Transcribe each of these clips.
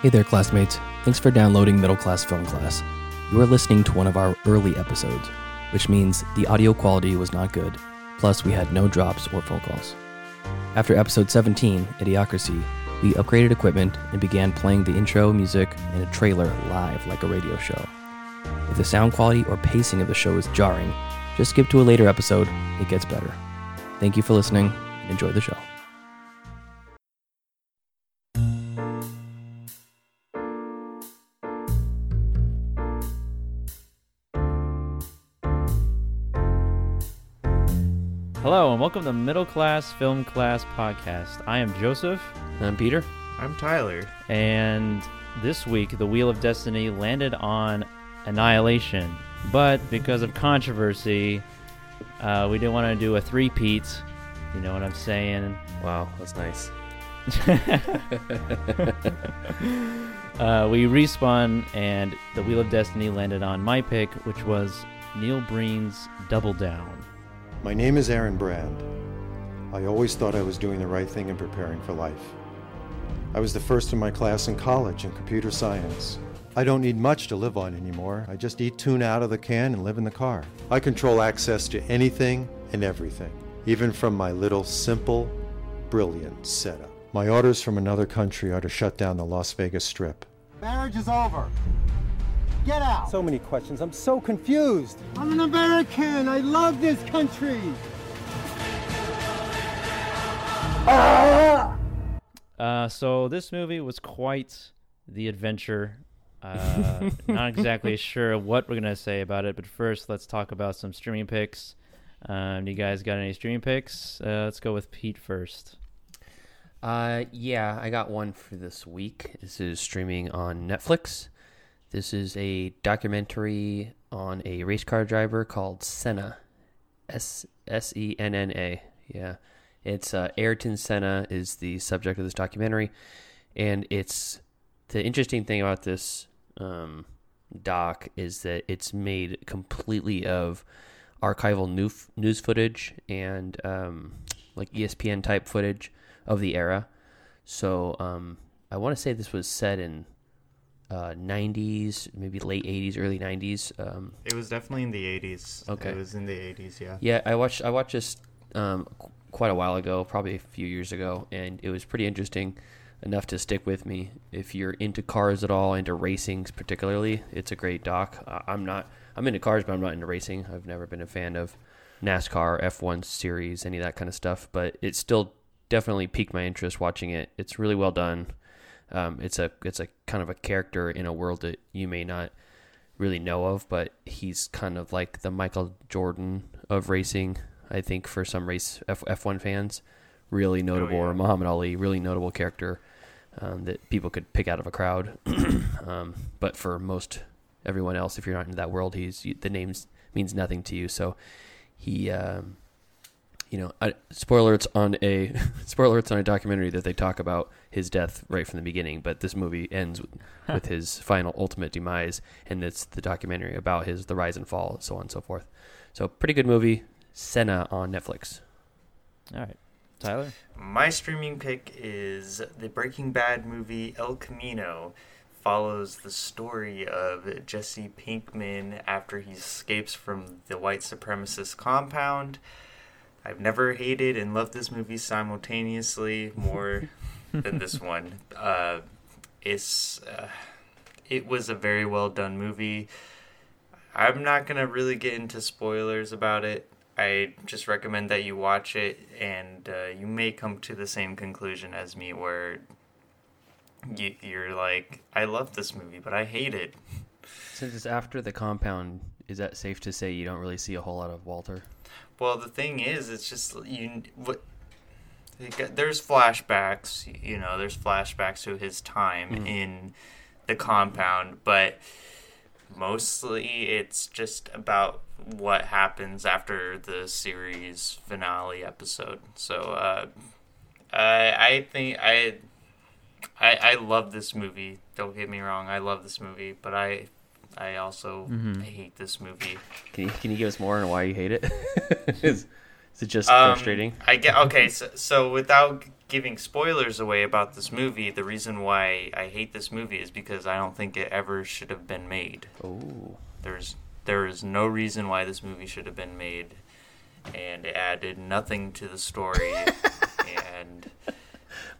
Hey there, classmates. Thanks for downloading Middle Class Film Class. You are listening to one of our early episodes, which means the audio quality was not good, plus, we had no drops or phone calls. After episode 17, Idiocracy, we upgraded equipment and began playing the intro, music, and a trailer live like a radio show. If the sound quality or pacing of the show is jarring, just skip to a later episode, it gets better. Thank you for listening and enjoy the show. And welcome to Middle Class Film Class Podcast. I am Joseph, I'm Peter. I'm Tyler. and this week the Wheel of Destiny landed on Annihilation, but because of controversy, uh, we didn't want to do a three-peat. You know what I'm saying? Wow, that's nice. uh, we respawn, and the Wheel of Destiny landed on my pick, which was Neil Breen's Double Down. My name is Aaron Brand. I always thought I was doing the right thing in preparing for life. I was the first in my class in college in computer science. I don't need much to live on anymore. I just eat tuna out of the can and live in the car. I control access to anything and everything, even from my little simple, brilliant setup. My orders from another country are to shut down the Las Vegas Strip. Marriage is over. Get out. So many questions. I'm so confused. I'm an American. I love this country. Uh, so this movie was quite the adventure. Uh, not exactly sure what we're gonna say about it, but first let's talk about some streaming picks. Um, you guys got any streaming picks? Uh, let's go with Pete first. Uh, yeah, I got one for this week. This is streaming on Netflix. This is a documentary on a race car driver called Senna. S S E N N A. Yeah. It's uh, Ayrton Senna is the subject of this documentary, and it's the interesting thing about this um, doc is that it's made completely of archival new news footage and um, like ESPN type footage of the era. So um, I want to say this was set in uh, 90s, maybe late 80s, early 90s. Um, It was definitely in the 80s. Okay. It was in the 80s, yeah. yeah, I watched I watched this um, qu- quite a while ago, probably a few years ago, and it was pretty interesting enough to stick with me. If you're into cars at all, into racing particularly, it's a great doc. I- I'm not. I'm into cars, but I'm not into racing. I've never been a fan of NASCAR, F1 series, any of that kind of stuff. But it still definitely piqued my interest watching it. It's really well done. Um, it's a it's a kind of a character in a world that you may not really know of, but he's kind of like the Michael Jordan of racing. I think for some race F F1 fans, really notable, yeah. or Muhammad Ali, really notable character um, that people could pick out of a crowd. um, but for most everyone else, if you're not into that world, he's the names means nothing to you. So he, um, you know, I, spoiler it's on a spoiler it's on a documentary that they talk about his death right from the beginning. But this movie ends with, with his final ultimate demise, and it's the documentary about his the rise and fall, so on and so forth. So pretty good movie. Senna on Netflix. All right, Tyler. My streaming pick is the Breaking Bad movie El Camino. Follows the story of Jesse Pinkman after he escapes from the white supremacist compound. I've never hated and loved this movie simultaneously more than this one. Uh, it's uh, it was a very well done movie. I'm not gonna really get into spoilers about it. I just recommend that you watch it, and uh, you may come to the same conclusion as me, where you, you're like, I love this movie, but I hate it. Since it's after the compound, is that safe to say you don't really see a whole lot of Walter? Well, the thing is, it's just you. What there's flashbacks, you know, there's flashbacks to his time in the compound, but mostly it's just about what happens after the series finale episode. So, uh, I I think I. I, I love this movie. Don't get me wrong. I love this movie, but I I also hate this movie. Can you can you give us more on why you hate it? is, is it just Um, frustrating? I get okay. So, so without giving spoilers away about this movie, the reason why I hate this movie is because I don't think it ever should have been made. Oh. There's there is no reason why this movie should have been made, and it added nothing to the story. and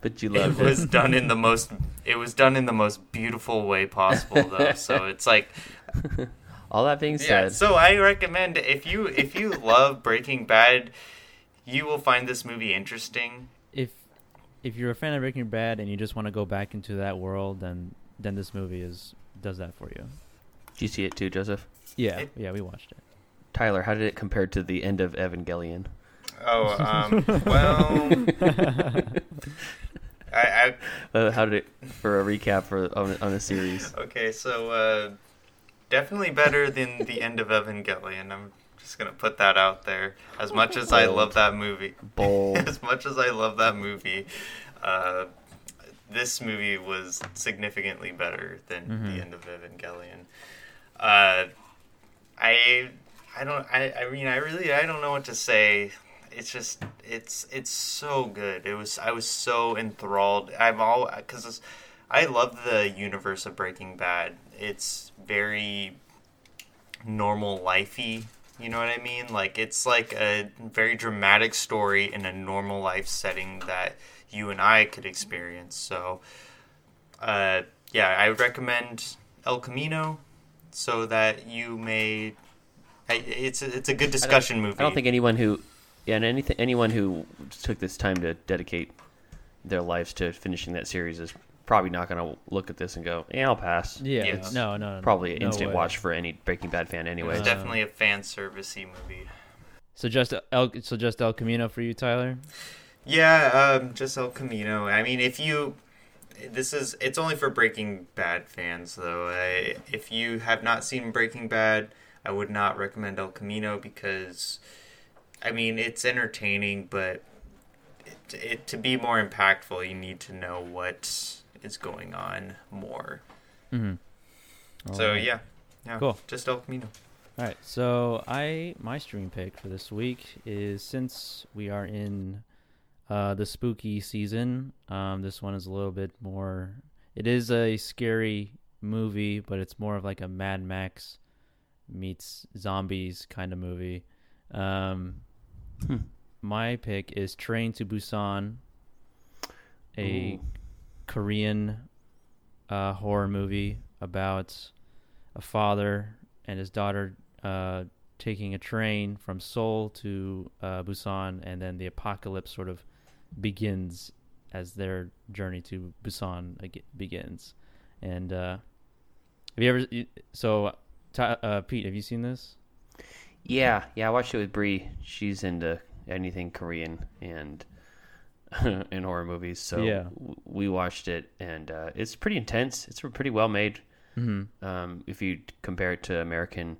But you love it loved was it. done in the most it was done in the most beautiful way possible though. so it's like All that being yeah. said, So I recommend if you if you love Breaking Bad, you will find this movie interesting. If if you're a fan of Breaking Bad and you just want to go back into that world, then then this movie is does that for you. did you see it too, Joseph? Yeah, It- yeah, we watched it. Tyler, how did it compare to the end of Evangelion? Oh, um, well, I, Uh, how did it for a recap for on, on the series? Okay, so uh, definitely better than the end of Evangelion. I'm just gonna put that out there. As much as I love that movie, Bold. as much as I love that movie, uh, this movie was significantly better than Mhm. the end of Evangelion. Uh, I I don't I, I mean I really I don't know what to say. It's just it's it's so good. It was I was so enthralled. I'm all because I love the universe of Breaking Bad. It's very normal lifey. You know what I mean? Like it's like a very dramatic story in a normal life setting that you and I could experience. So, uh, yeah, I would recommend El Camino so that you may. I- It's a, it's a good discussion movie. I don't think anyone who, yeah, and anything anyone who took this time to dedicate their lives to finishing that series is probably not going to look at this and go, "Yeah, I'll pass." Yeah, Yes. no, no, no, Probably an no instant way. watch for any Breaking Bad fan, anyway. was Uh, definitely a fan servicey movie. So just El, so just El Camino for you, Tyler. Yeah, um, just El Camino. I mean, if you, this is it's only for Breaking Bad fans though. I, if you have not seen Breaking Bad, I would not recommend El Camino because, I mean, it's entertaining, but it, it to be more impactful, you need to know what is going on more. Mm-hmm. so yeah, yeah, Cool. Just El Camino. All right, so I my stream pick for this week is since we are in uh, the spooky season. Um, this one is a little bit more. It is a scary movie, but it's more of like a Mad Max meets zombies kind of movie. Um, Hmm. my pick is Train to Busan, a Ooh. Korean uh, horror movie about a father and his daughter uh, taking a train from Seoul to uh, Busan, and then the apocalypse sort of begins as their journey to Busan ag- begins. And uh, have you ever? So, uh, Pete, have you seen this? Yeah, yeah, I watched it with Bree. She's into anything Korean and in horror movies, so Yeah. we watched it, and uh, it's pretty intense. It's pretty well made. Mm-hmm. Um, if you compare it to American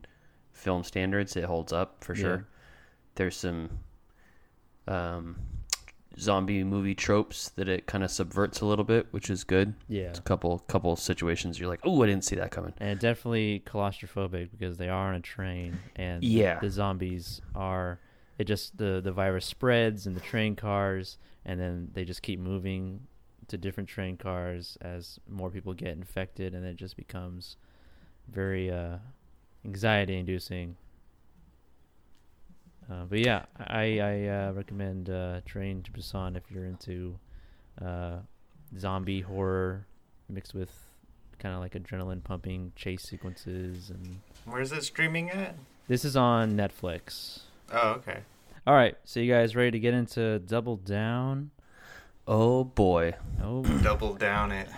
film standards, it holds up for sure. Yeah. There's some um, zombie movie tropes that it kind of subverts a little bit, which is good. Yeah. A couple couple situations you're like, oh, I didn't see that coming. and definitely claustrophobic because they are on a train and Yeah. the zombies are it just the the virus spreads in the train cars and then they just keep moving to different train cars as more people get infected and it just becomes very uh anxiety inducing uh, but yeah i i uh, recommend uh train to busan if you're into uh zombie horror mixed with kind of like adrenaline pumping chase sequences and Where's it streaming at? this is on netflix Oh, okay. all right so you guys ready to get into double down Oh boy. oh Double down it.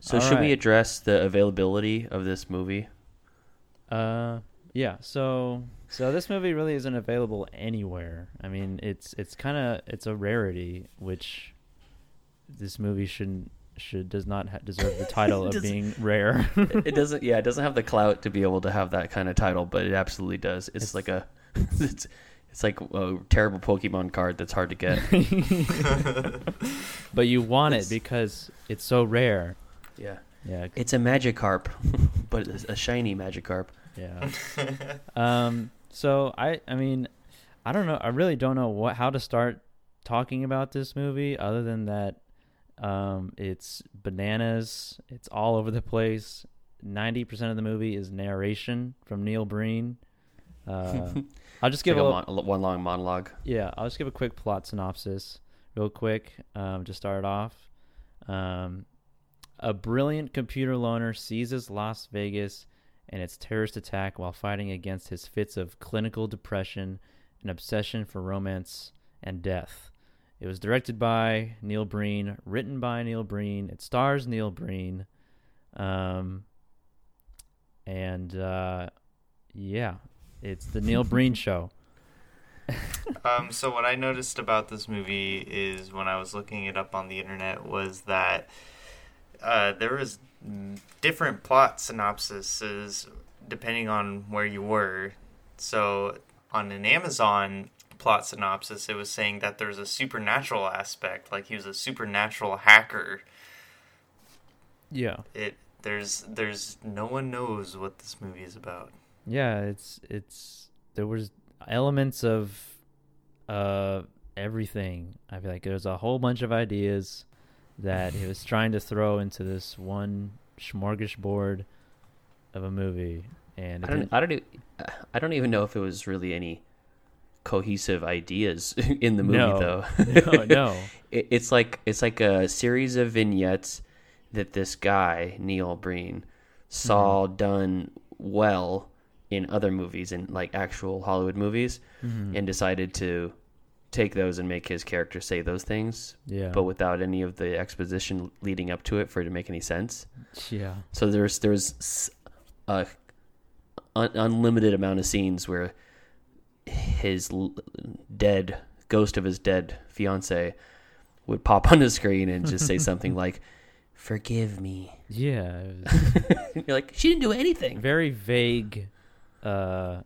So All should we address the availability of this movie? uh yeah so so this movie really isn't available anywhere. I mean it's it's kind of it's a rarity which this movie shouldn't should does not ha- deserve the title of being rare. It doesn't yeah it doesn't have the clout to be able to have that kind of title but it absolutely does. It's, It's- like a it's it's like a terrible pokemon card that's hard to get. But you want It's- it because it's so rare. Yeah. Yeah. It's a magikarp but a shiny magikarp Yeah. um. So I. I mean, I don't know. I really don't know what how to start talking about this movie other than that um, it's bananas. It's all over the place. Ninety percent of the movie is narration from Neil Breen. Uh, I'll just give like a, a little- one long monologue. yeah. I'll just give a quick plot synopsis, real quick, um, to start off. Um, a brilliant computer loner seizes Las Vegas and its terrorist attack while fighting against his fits of clinical depression and obsession for romance and death. It was directed by Neil Breen, written by Neil Breen. It stars Neil Breen. Um, and uh, yeah, it's the Neil Breen show. Um, so what I noticed about this movie is when I was looking it up on the internet was that uh, there was different plot synopsises depending on where you were. So on an Amazon plot synopsis, it was saying that there's a supernatural aspect, like he was a supernatural hacker. Yeah. It there's there's no one knows what this movie is about. Yeah, it's it's there was elements of uh everything. I feel like there's a whole bunch of ideas that he was trying to throw into this one smorgasbord of a movie, and I don't. I don't. I don't even know if it was really any cohesive ideas in the movie, No. though. no, no. It, it's like it's like a series of vignettes that this guy Neil Breen saw Mm-hmm. done well in other movies, in like actual Hollywood movies, Mhm. and decided to take those and make his character say those things, yeah, but without any of the exposition leading up to it for it to make any sense. yeah, So there's there's a un- unlimited amount of scenes where his l- dead ghost of his dead fiance would pop on the screen and just say something like "Forgive me." yeah. You're like, she didn't do anything. very vague, uh,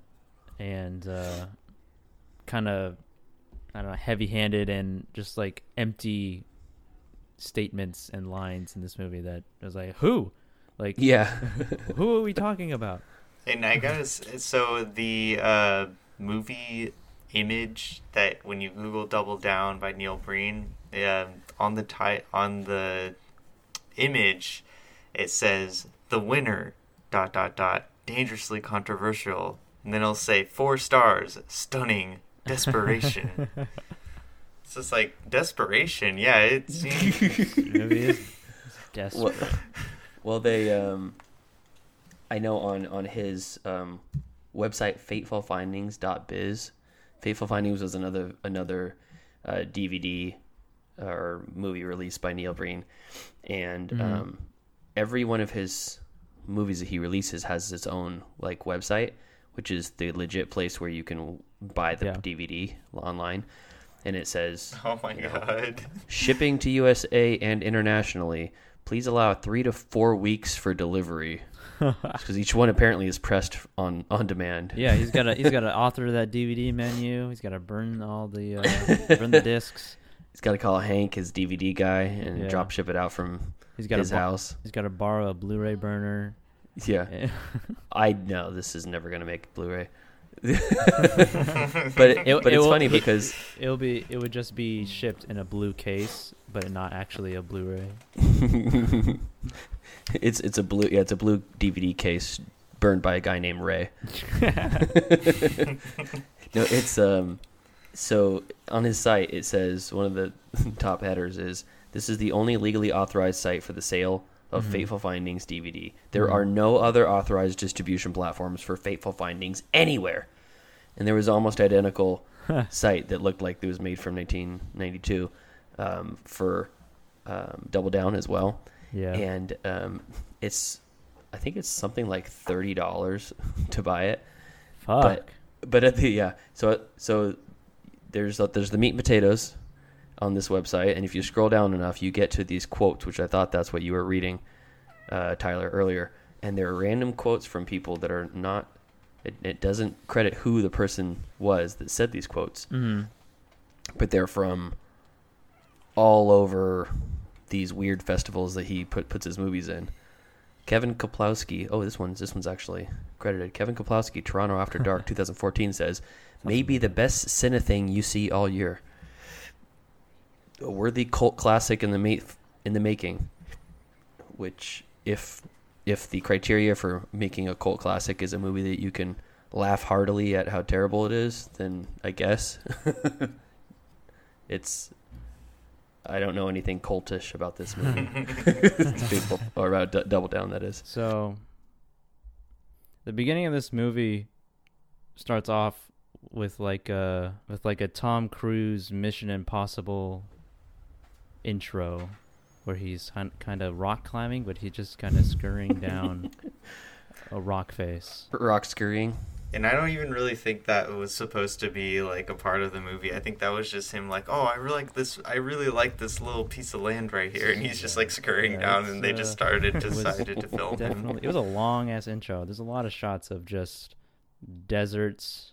and uh, kind of I don't know, heavy-handed and just like empty statements and lines in this movie that was like, who, like, Yeah, who are we talking about? And I gotta so the uh, movie image that when you Google Double Down by Neil Breen, um, on the ti- on the image, it says the winner dot dot dot dangerously controversial, and then it'll say four stars, stunning, desperation. it's just like desperation, yeah. It seems The movie is desperate. well, well, they um, I know on on his um website fatefulfindings.biz. Fateful Findings was another another uh, DVD or movie released by Neil Breen, and Mhm. um, every one of his movies that he releases has its own like website, which is the legit place where you can buy the Yeah. DVD online, and it says oh my god. shipping to USA and internationally. Please allow three to four weeks for delivery, because each one apparently is pressed on on demand. yeah, he's got to he's got to author that DVD menu. He's got to burn all the uh, burn the discs. He's got to call Hank, his DVD guy, and Yeah. drop ship it out from He's got his to house. he's got to borrow a Blu-ray burner. Yeah, I know this is never gonna make Blu-ray, but it, It- but it it's will- funny because It'll be it would just be shipped in a blue case, but not actually a Blu-ray. it's it's a blue yeah it's a blue DVD case burned by a guy named Ray. No, it's um. So on his site, it says one of the top headers is this is the only legally authorized site for the sale of Mhm. Fateful Findings DVD. There Mhm. are no other authorized distribution platforms for Fateful Findings anywhere. And there was almost identical site that looked like it was made from 1992 um, for um, Double Down as well Yeah. and um, it's I think it's something like thirty dollars to buy it. Fuck. But but at the yeah, so so there's there's the meat and potatoes on this website, and if you scroll down enough, you get to these quotes, which I thought that's what you were reading, uh, Tyler earlier, and they're random quotes from people that are not. It, it doesn't credit who the person was that said these quotes Mhm. but they're from all over these weird festivals that he put puts his movies in. Kevin Kaplowski. Oh, this one's this one's actually credited. Kevin Kaplowski, Toronto After Dark, 2014 says, "May be the best cine thing you see all year." A worthy cult classic in the ma- in the making. Which, if if the criteria for making a cult classic is a movie that you can laugh heartily at how terrible it is, then I guess it's. I don't know anything cultish about this movie. People- or about D- Double Down, that is. So, the beginning of this movie starts off with like a with like a Tom Cruise Mission Impossible intro, where he's kind of rock climbing, but he's just kind of scurrying down a rock face. Rock scurrying. And I don't even really think that was supposed to be like a part of the movie. I think that was just him like, oh, I really like this. I really like this little piece of land right here, and he's just like scurrying Yeah, down, and they just uh, started decided to film him. It was a long ass intro. There's a lot of shots of just deserts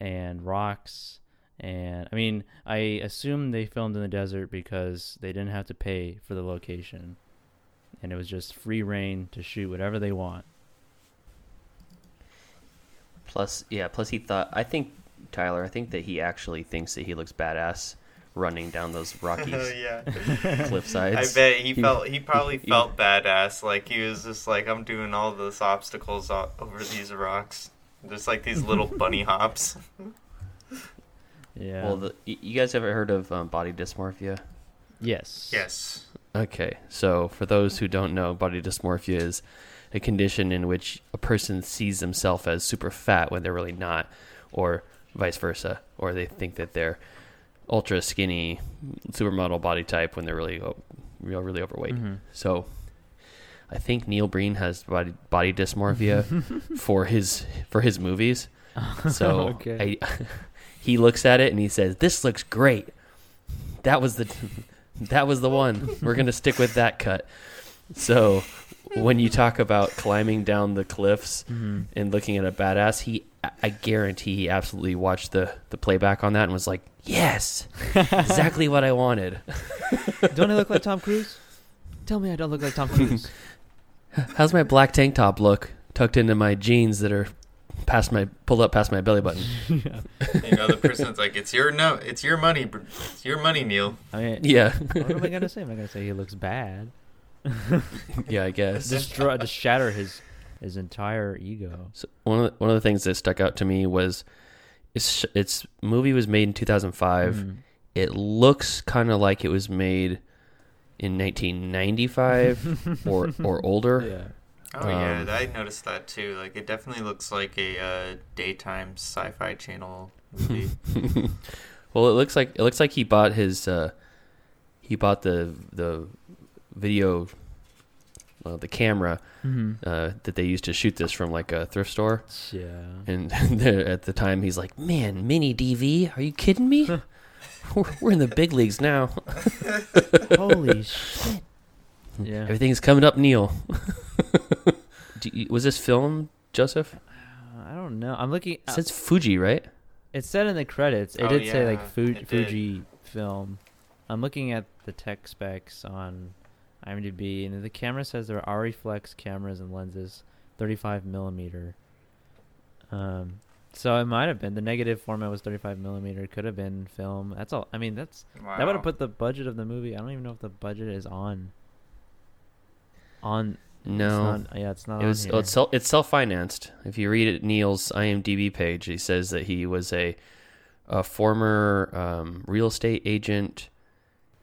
and rocks. And I mean, I assume they filmed in the desert because they didn't have to pay for the location, and it was just free reign to shoot whatever they want. Plus, yeah. Plus, he thought. I think Tyler. I think that he actually thinks that he looks badass running down those rocky Oh yeah. cliff I bet he felt he probably he- felt badass. Like he was just like I'm doing all this obstacles over these rocks, just like these little bunny hops. Yeah. Well, the, you guys ever heard of um, body dysmorphia? yes. Yes. Okay, so for those who don't know, body dysmorphia is a condition in which a person sees themselves as super fat when they're really not, or vice versa, or they think that they're ultra skinny, supermodel body type when they're really, o- real, really overweight. Mhm. So, I think Neil Breen has body body dysmorphia for his for his movies. So Okay. I, he looks at it and he says, "This looks great. That was the that was the one. We're gonna stick with that cut." So when you talk about climbing down the cliffs Mhm. and looking at a badass, he I guarantee he absolutely watched the the playback on that and was like, "Yes, exactly what I wanted." don't I look like Tom Cruise? Tell me I don't look like Tom Cruise. How's my black tank top look tucked into my jeans that are past my pulled up past my belly button? yeah. You know the person's like, it's your no, it's your money, br- it's your money, Neil. I mean, Yeah, what am I gonna say? Am I gonna say he looks bad? yeah, I guess. Destroy, to shatter his his entire ego. So one of the, one of the things that stuck out to me was its its movie was made in 2005. Mm. It looks kind of like it was made in 1995 or or older. Yeah. Oh yeah, Um, I noticed that too. Like it definitely looks like a uh, daytime sci-fi channel movie. Well, it looks like it looks like he bought his uh, he bought the the video uh, the camera Mm-hmm. uh, that they used to shoot this from like a thrift store. Yeah. And at the time, he's like, "Man, mini DV? Are you kidding me? We're, we're in the big leagues now. Holy shit. Yeah. Everything's coming up, Neil." Do you, was this film, Joseph? Uh, I don't know. I'm looking. It Uh, says Fuji, right? it said in the credits. It Oh, did say like yeah, Fu- did. Fuji film. I'm looking at the tech specs on IMDb, and the camera says there are reflex cameras and lenses, 35 millimeter. Um, so it might have been the negative format was 35 millimeter. Could have been film. That's all. I mean, that's Wow. that would have put the budget of the movie. I don't even know if the budget is on. On No, it's not, yeah, it's not. it on was. here. It's self, it's self financed. If you read it, Neil's IMDb page, he says that he was a a former um, real estate agent,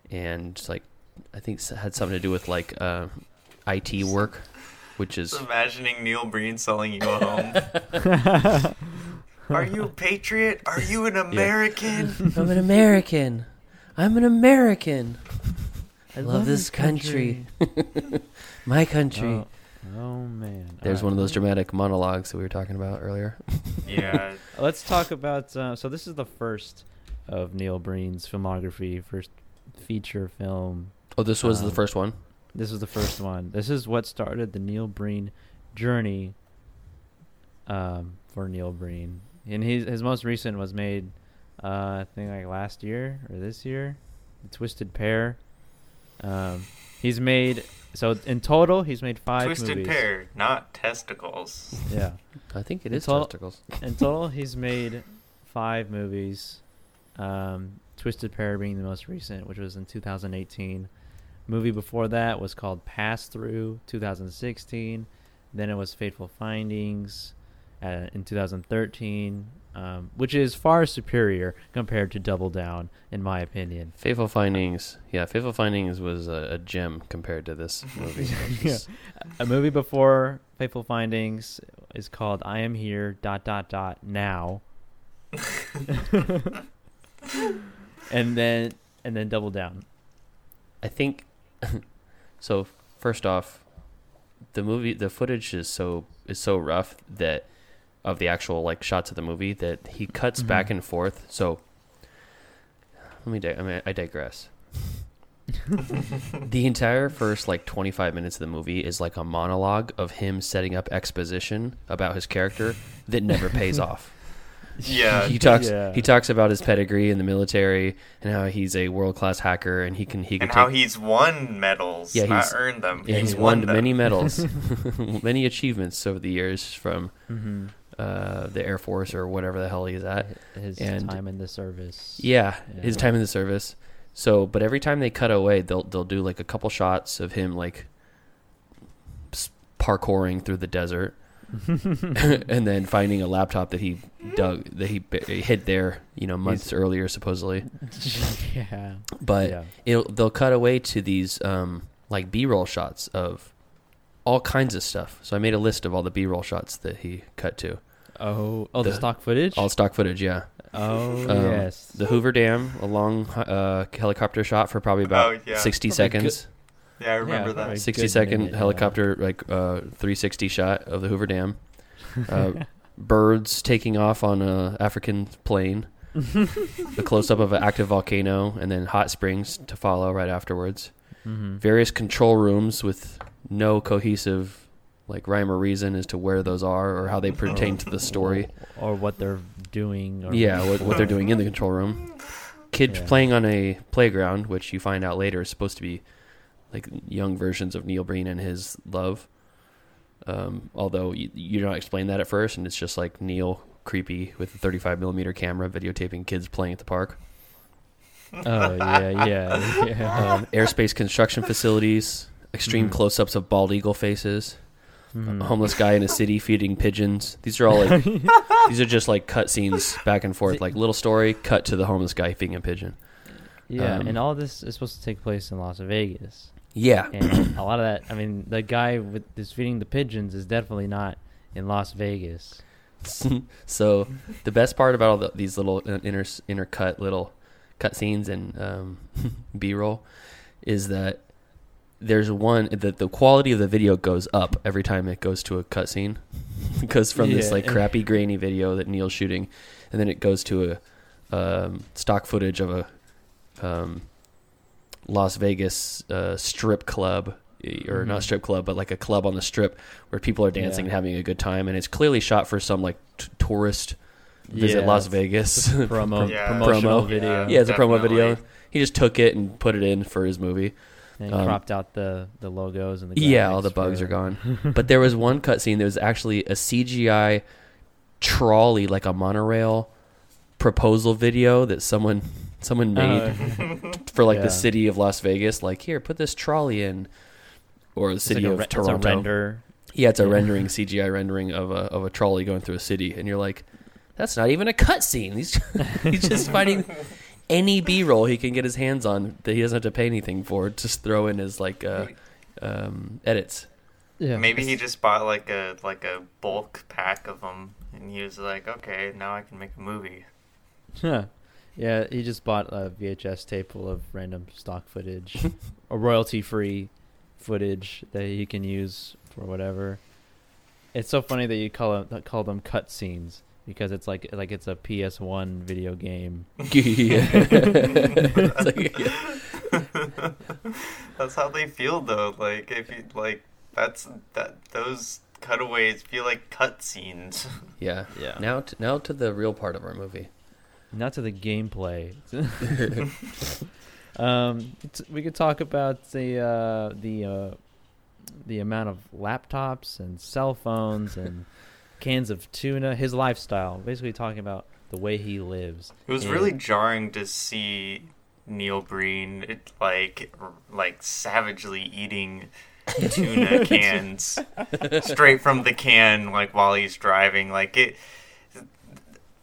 and like I think s- had something to do with like uh, IT work, which is Just imagining Neil Breen selling you a home. Are you a patriot? Are you an American? I'm an American. I'm an American. I love this country. My country. Oh, oh man. There's Alright. one of those dramatic monologues that we were talking about earlier. yeah. Let's talk about. Uh, so this is the first of Neil Breen's filmography, first feature film. Oh, this was the Um, first one. This is the first one. This is what started the Neil Breen journey. Um, for Neil Breen, and his his most recent was made, uh, I think like last year or this year, Twisted Pair. Um, he's made so in total he's made five Twisted movies. pear, not testicles. Yeah. I think it It's is all- testicles. In total, he's made five movies. Um, Twisted Pair being the most recent, which was in 2018. Movie before that was called Pass Through, 2016. Then it was Fateful Findings uh, in 2013, um, which is far superior compared to Double Down, in my opinion. Faithful Findings. Yeah, Faithful Findings was a, a gem compared to this movie. Yeah. A movie before Faithful Findings is called I Am Here, dot, dot, dot, now. and then and then double down. I think so. First off, the movie, the footage is so is so rough that of the actual like shots of the movie that he cuts Mhm. back and forth. So let me. Di- I mean, I digress. the entire first like 25 minutes of the movie is like a monologue of him setting up exposition about his character that never pays off. Yeah. he talks Yeah. he talks about his pedigree in the military and how he's a world class hacker and he can he can and take how he's won medals, Yeah, not he's- earned them. yeah, he's won them. many medals, many achievements over the years from Mm-hmm. Uh, the Air Force or whatever the hell he's at. His and- time in the service. Yeah, his time in the service. So, but every time they cut away, they'll they'll do like a couple shots of him like parkouring through the desert, and then finding a laptop that he dug that he hid there, you know, months earlier supposedly. yeah. But yeah. it'll, they'll cut away to these um, like B-roll shots of all kinds of stuff. So I made a list of all the B-roll shots that he cut to. Oh, oh, the, the- stock footage. All stock footage, yeah. oh, Um, yes. The Hoover Dam, a long uh, helicopter shot for probably about Oh, yeah. 60 Probably seconds. Yeah, I remember Yeah, that. Sixty second 60 good yeah. helicopter like uh 360 shot of the Hoover Dam. Uh, birds taking off on a African plane. a close up of an active volcano and then hot springs to follow right afterwards. Mhm. Various control rooms with no cohesive like rhyme or reason as to where those are or how they pertain to the story. or what they're doing. Or Yeah, what, what they're doing in the control room. Kids Yeah. playing on a playground, which you find out later is supposed to be like young versions of Neil Breen and his love. Um, although you, you don't explain that at first, and it's just like Neil creepy with a 35 millimeter camera videotaping kids playing at the park. Oh yeah, yeah, yeah. Um, airspace construction facilities, extreme Mhm. close-ups of bald eagle faces. A homeless guy in a city feeding pigeons. These are all like these are just like cut scenes back and forth, like little story cut to the homeless guy feeding a pigeon. Yeah, Um, and all this is supposed to take place in Las Vegas. Yeah, And a lot of that, I mean, the guy with this feeding the pigeons is definitely not in Las Vegas. so the best part about all the, these little uh, inter intercut little cut scenes and um, b-roll is that there's one that the quality of the video goes up every time it goes to a cutscene. because from this like crappy grainy video that neil's shooting and then it goes to a um, stock footage of a um, las vegas uh, strip club or Mhm. not strip club but like a club on the strip where people are dancing Yeah. and having a good time and it's clearly shot for some like t- tourist visit Yeah, las vegas Promo, Yeah. promotional Promo. video. yeah, it's a promo video. He just took it and put it in for his movie. And Um, cropped out the, the logos and the Yeah, all the bugs for- are gone. but there was one cutscene. There was actually a CGI trolley, like a monorail proposal video that someone someone made Uh, for like yeah. the city of Las Vegas. Like, here, put this trolley in, or the city like of re- Toronto. render. Yeah, it's a Yeah. rendering CGI rendering of a of a trolley going through a city, and you're like, that's not even a cutscene. He's he's just finding any B roll he can get his hands on that he doesn't have to pay anything for. Just throw in his like uh, um, edits. Yeah. Maybe he just bought like a like a bulk pack of them, and he was like, "Okay, now I can make a movie." Huh. Yeah, he just bought a VHS tape full of random stock footage, or royalty-free footage that he can use for whatever. It's so funny that you call them call them cut scenes because it's like like it's a PS1 video game. It's like, yeah. That's how they feel, though. Like if you like, that's that those cutaways feel like cutscenes. yeah. Yeah. Now, to, now to the real part of our movie. Not to the gameplay. um, t- we could talk about the uh, the uh, the amount of laptops and cell phones and cans of tuna. His lifestyle, basically talking about the way he lives. It was And- really jarring to see Neil Breen like like savagely eating tuna cans straight from the can like while he's driving like it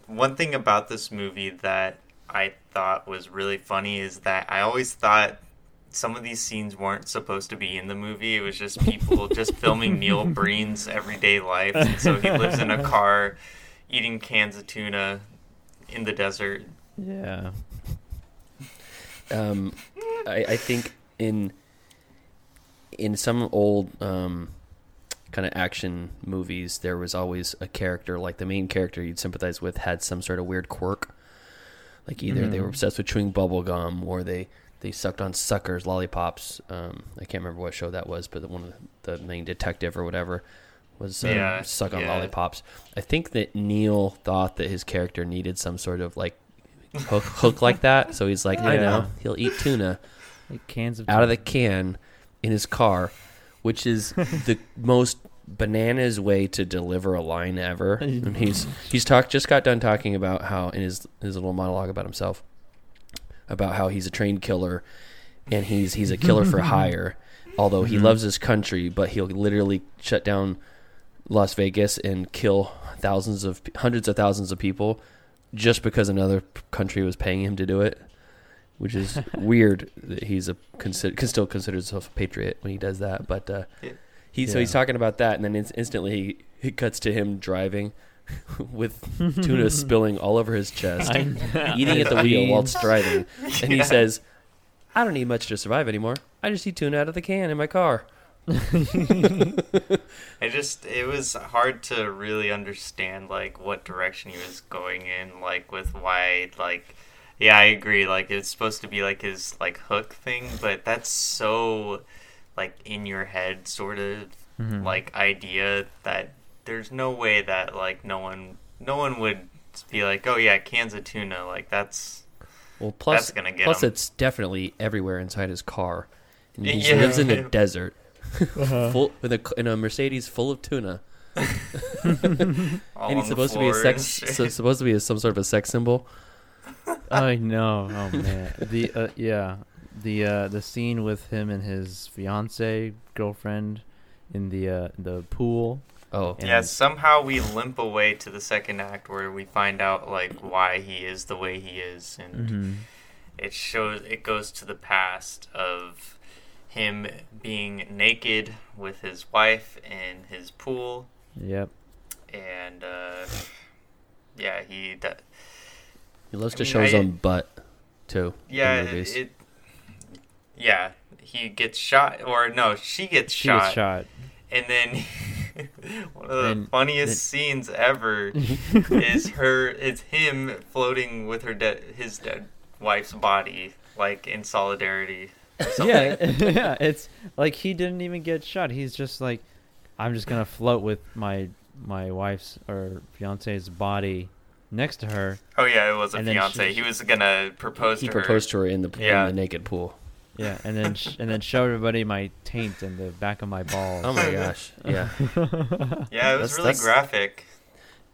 one thing about this movie that I thought was really funny is that I always thought some of these scenes weren't supposed to be in the movie. It was just people just filming Neil Breen's everyday life. And so he lives in a car eating cans of tuna in the desert. Yeah. um, I, I think in in some old um, kind of action movies, there was always a character like the main character you'd sympathize with had some sort of weird quirk. Like either they were obsessed with chewing bubble gum, or they they sucked on suckers, lollipops. Um, I can't remember what show that was, but one of the, the main detective or whatever was uh, Yeah, suck on yeah. lollipops. I think that Neil thought that his character needed some sort of like hook, hook like that, so he's like, I know he'll eat tuna Like cans of out of the can in his car, which is the most bananas way to deliver a line ever. And he's he's talked just got done talking about how in his his little monologue about himself about how he's a trained killer and he's he's a killer for hire. Although he loves his country, but he'll literally shut down Las Vegas and kill thousands of hundreds of thousands of people just because another country was paying him to do it, which is weird that he's a consider can still consider himself a patriot when he does that. But uh, Yeah. he so he's talking about that, and then ins- instantly he, he cuts to him driving with tuna spilling all over his chest, eating at the wheel while Beans. driving, and he says, "I don't need much to survive anymore. I just eat tuna out of the can in my car." I just it was hard to really understand like what direction he was going in, like with why like yeah, I agree. Like it's supposed to be like his like hook thing, but that's so like in your head sort of Mhm. like idea that there's no way that like no one no one would be like, oh yeah, cans of tuna. Like that's Well, plus That's gonna get plus him. it's definitely everywhere inside his car. And he Yeah. lives in a desert, Uh-huh. full with a in a Mercedes full of tuna, all and he's supposed to be a sex, so, supposed to be a, some sort of a sex symbol. I know. Oh man. The uh, yeah, the uh, the scene with him and his fiance girlfriend in the uh, the pool. Oh, And- Yeah, somehow we limp away to the second act where we find out like why he is the way he is, and Mm-hmm. it shows it goes to the past of him being naked with his wife in his pool, Yep. and uh, yeah, he d- he loves I to mean, show his I- own butt too. yeah in it yeah he gets shot or no she gets She shot, gets shot. and then one of the And funniest then- scenes ever is her It's him floating with her dead his dead wife's body like in solidarity or yeah, yeah. It's like he didn't even get shot. He's just like, I'm just gonna float with my my wife's or fiance's body next to her. oh yeah it was a And fiance she- he was gonna propose he to proposed her to her in the Yeah. in the naked pool. Yeah, and then sh- and then show everybody my taint and the back of my balls. Oh my gosh, yeah. yeah it was That's- really that's- graphic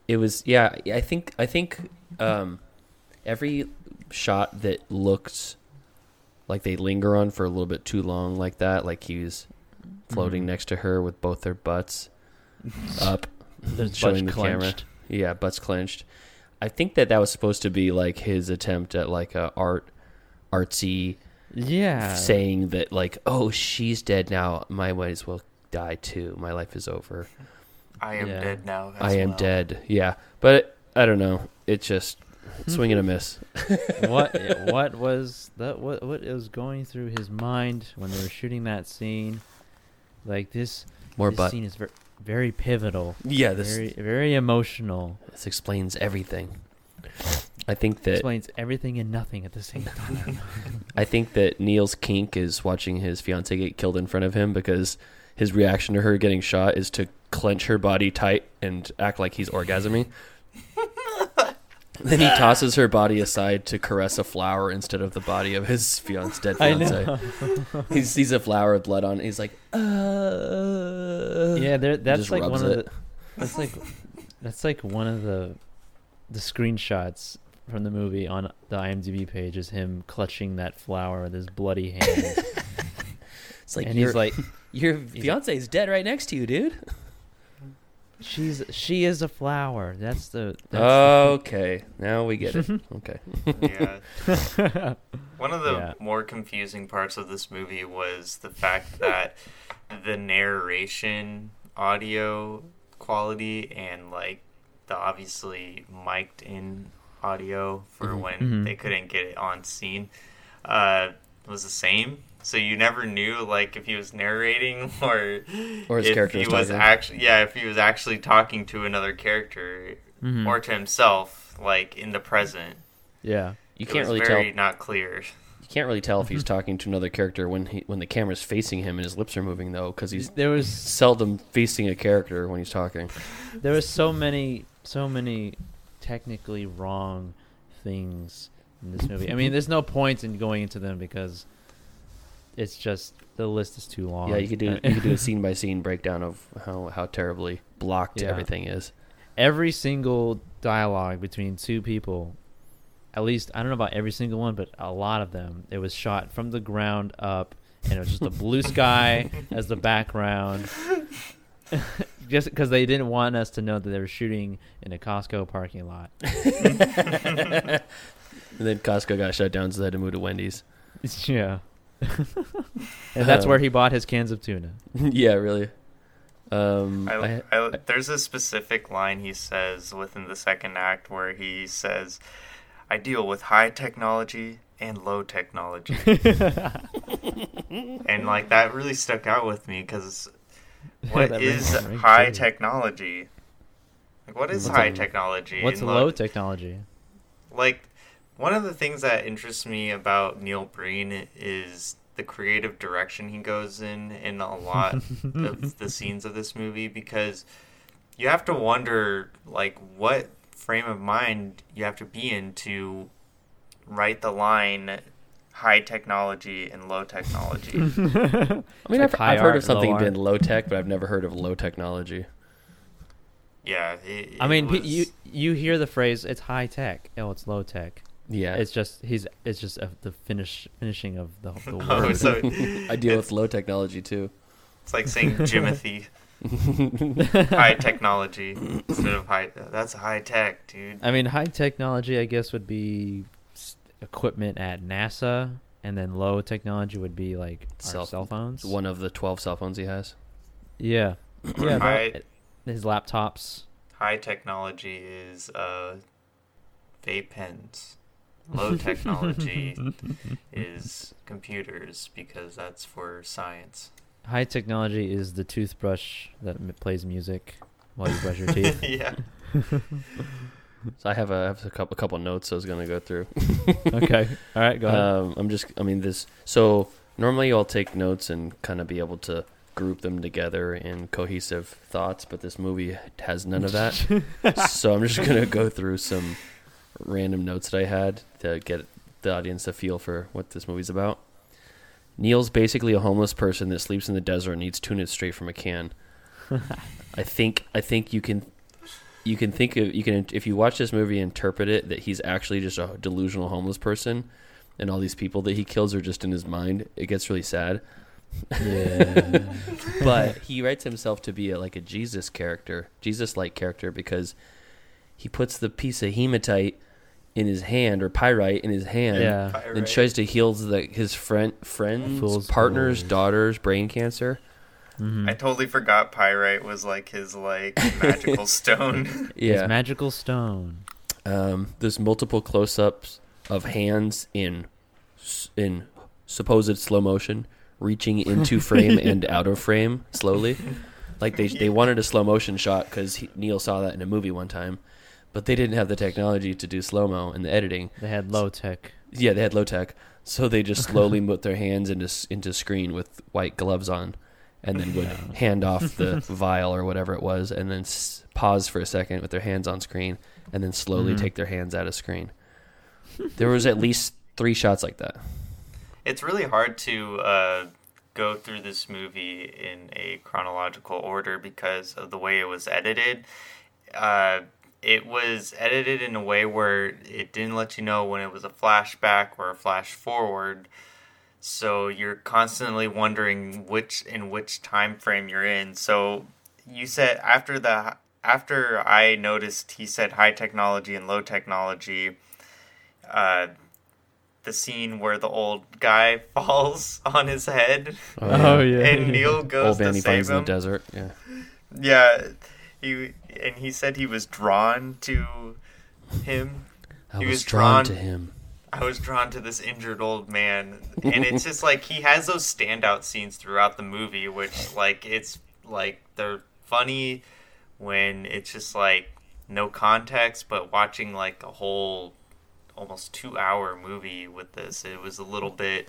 It was yeah. I think I think um, every shot that looks like they linger on for a little bit too long, like that, like he was floating Mhm. next to her with both their butts up, There's showing butts the camera. Yeah, butts clenched. I think that that was supposed to be like his attempt at like a art, artsy Yeah. saying that like, oh, she's dead now. My might as well die too. My life is over. i am Yeah. dead now as I am well. dead. Yeah, but I don't know. It just hmm. swing and a miss. what what was that what what was going through his mind when they were shooting that scene like this More this butt. scene is ver- very pivotal Yeah, this very very emotional this explains everything. I think that explains everything and nothing at the same time I think that Neil's kink is watching his fiance get killed in front of him because his reaction to her getting shot is to clench her body tight and act like he's orgasming. then he tosses her body aside to caress a flower instead of the body of his fiance dead fiance. he sees a flower with blood on it. He's like, uh yeah there, that's like one of the that's like that's like one of the the screenshots from the movie on the IMDb page is him clutching that flower with his bloody hand. It's like and he's like, your fiance is dead right next to you, dude. "She's she is a flower." That's the. That's Okay, now we get it. Okay. Yeah. One of the Yeah. more confusing parts of this movie was the fact that the narration audio quality and like the obviously mic'd in audio for Mhm. when Mhm. they couldn't get it on scene uh, was the same. So you never knew like if he was narrating or Or his if character he was was actually yeah if he was actually talking to another character Mhm. or to himself like in the present. You yeah. It can't was really tell. very You not clear. You can't really tell if he's talking to another character when he when the camera's facing him and his lips are moving though, because he's There was seldom facing a character when he's talking. there was so many so many technically wrong things in this movie. I mean, there's no point in going into them because it's just the list is too long. Yeah, you could do you could do a scene by scene breakdown of how how terribly blocked Yeah. everything is. every single dialogue between two people. At least I don't know about every single one, but a lot of them. It was shot from the ground up, and it was just a blue sky as the background. just because they didn't want us to know that they were shooting in a Costco parking lot. And then Costco got shut down, so they had to move to Wendy's. yeah. and that's Um, where he bought his cans of tuna. yeah, really. Um, I, I- I, there's a specific line he says within the second act where he says, "I deal with high technology and low technology," and like that really stuck out with me because what is high technology? Like, what is What's high a- technology? What's low lo- technology? like one of the things that interests me about Neil Breen is the creative direction he goes in in a lot of the scenes of this movie because you have to wonder like what frame of mind you have to be in to write the line high technology and low technology. I mean, like I've, I've heard art, of something low art. being low tech, but I've never heard of low technology. yeah, it, I it mean, was- you you hear the phrase "it's high tech." Oh, it's low tech. Yeah, It's just he's it's just a, the finish finishing of the, the word. Oh, so I deal with low technology too. it's like saying Jimothy high technology instead of high. That's high tech, dude. I mean, high technology, I guess, would be s- equipment at NASA, and then low technology would be like our Cell- cell phones. One of the twelve cell phones he has. Yeah, yeah. High- that- his laptops. high technology is uh, vape pens. Low technology is computers because that's for science. High technology is the toothbrush that m- plays music while you brush your teeth. yeah. So I have a, I have a couple a couple notes I was gonna go through. okay, all right, go ahead. Um, I'm just I mean this. So normally I'll take notes and kind of be able to group them together in cohesive thoughts, but this movie has none of that. so I'm just gonna go through some random notes that I had to get the audience a feel for what this movie's about. Neil's basically a homeless person that sleeps in the desert and eats tuna straight from a can. I think I think you can you can think of you can if you watch this movie interpret it that he's actually just a delusional homeless person and all these people that he kills are just in his mind. It gets really sad. yeah. but he writes himself to be a, like a Jesus character, Jesus like character because he puts the piece of hematite in his hand or pyrite in his hand yeah. And tries to heal the, his friend friend's Fool's partner's daughter's brain cancer. Mhm. I totally forgot pyrite was like his like magical stone. His Yeah. magical stone. Um, there's multiple close-ups of hands in in supposed slow motion, reaching into frame and out of frame slowly. Like they they wanted a slow motion shot because Neil saw that in a movie one time, but they didn't have the technology to do slow mo in the editing. They had low tech. Yeah, they had low tech, so they just slowly put their hands into into screen with white gloves on, and then would hand off the vial or whatever it was, and then s- pause for a second with their hands on screen, and then slowly Mhm. take their hands out of screen. There was at least three shots like that. it's really hard to uh, go through this movie in a chronological order because of the way it was edited. Uh, it was edited in a way where it didn't let you know when it was a flashback or a flash forward. So you're constantly wondering which in which time frame you're in. So you said after the after I noticed he said high technology and low technology, uh, the scene where the old guy falls on his head Oh yeah. and Neil goes Old to man he save finds in the desert. Yeah. Yeah, he and he said he was drawn to him. I He was, was drawn, drawn- to him. I was drawn to this injured old man, and it's just like he has those standout scenes throughout the movie, which like it's like they're funny when it's just like no context, but watching like a whole almost two hour movie with this, it was a little bit.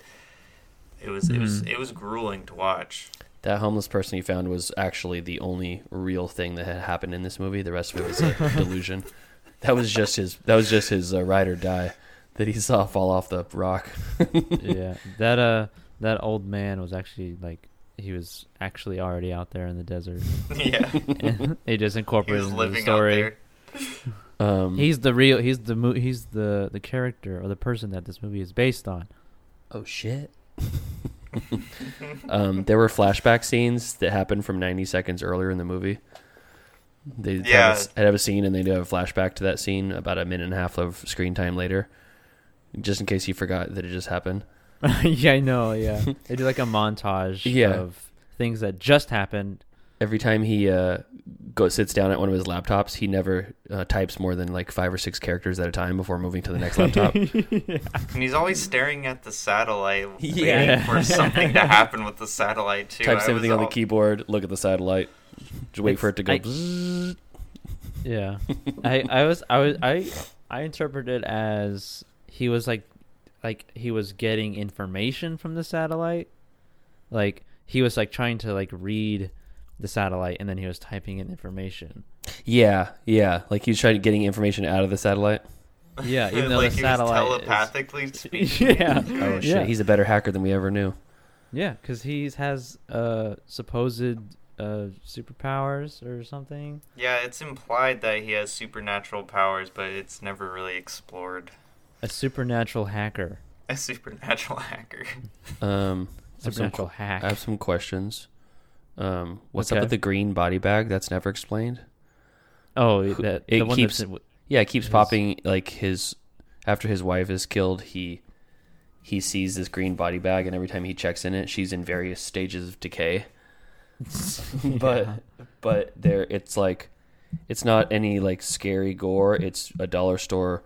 It was it was it was grueling to watch. That homeless person you found was actually the only real thing that had happened in this movie. The rest of it was a delusion. That was just his. That was just his uh, ride or die that he saw fall off the rock. yeah. That uh that old man was actually like he was actually already out there in the desert. yeah, and they just he incorporated was into the story. Um, He's the real. He's the mo- He's the the character or the person that this movie is based on. oh shit. um, there were flashback scenes that happened from 90 seconds earlier in the movie. They Yeah. have, a, have a scene and they do have a flashback to that scene about a minute and a half of screen time later, just in case you forgot that it just happened. yeah, I know. Yeah, they do like a montage Yeah. of things that just happened. Every time he uh, go sits down at one of his laptops, he never uh, types more than like five or six characters at a time before moving to the next laptop. And he's always staring at the satellite, Yeah. waiting for something to happen with the satellite too. Types I everything was on the keyboard, look at the satellite, just wait for it to go. I- Yeah, I I was I was I I interpreted as he was like like he was getting information from the satellite, like he was like trying to like read the satellite and then he was typing in information. Yeah, yeah. Like he was trying to getting information out of the satellite. Yeah, even though like the satellite was is- telepathically speaking. yeah. Oh shit, Yeah. he's a better hacker than we ever knew. Yeah, because he has uh supposed uh superpowers or something. Yeah, it's implied that he has supernatural powers, but it's never really explored. A supernatural hacker. A supernatural hacker. Um, I have some Supernatural hack. I have some questions. Um, what's up with the green body bag? That's never explained. Oh, Who- that it the one keeps- that's in- Yeah, it keeps His- popping. Like his after his wife is killed, he he sees this green body bag, and every time he checks in it, she's in various stages of decay. but but there, it's like it's not any like scary gore. It's a dollar store s-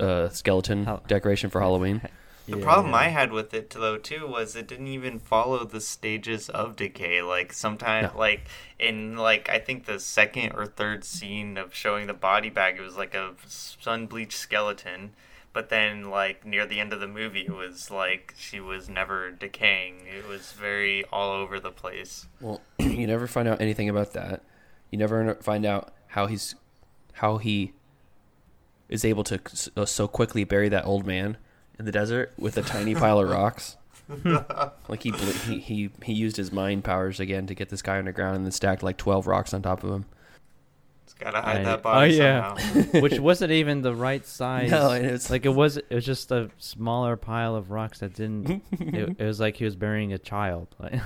uh, skeleton How- decoration for Halloween. The Yeah, problem. I had with it though too was it didn't even follow the stages of decay. Like sometimes, No. like in like I think the second or third scene of showing the body bag, it was like a sun bleached skeleton. But then, like near the end of the movie, it was like she was never decaying. It was very all over the place. Well, you never find out anything about that. You never find out how he's how he is able to uh, so quickly bury that old man in the desert with a tiny pile of rocks. like he, bl- he he he used his mind powers again to get this guy underground and then stacked like twelve rocks on top of him. It's gotta hide I- that body oh, yeah. somehow. which wasn't even the right size. No, and it's like it was. It was just a smaller pile of rocks that didn't. it, it was like he was burying a child. Like,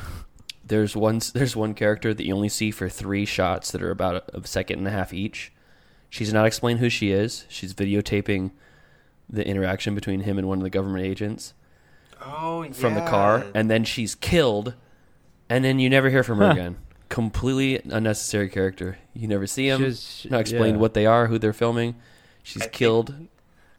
There's one there's one character that you only see for three shots that are about a, a second and a half each. She's not explained who she is. She's videotaping the interaction between him and one of the government agents Oh yeah. from the car, and then she's killed, and then you never hear from her Huh. again. Completely unnecessary character. You never see them. She was- she- not explained yeah. what they are, who they're filming. She's I think- killed.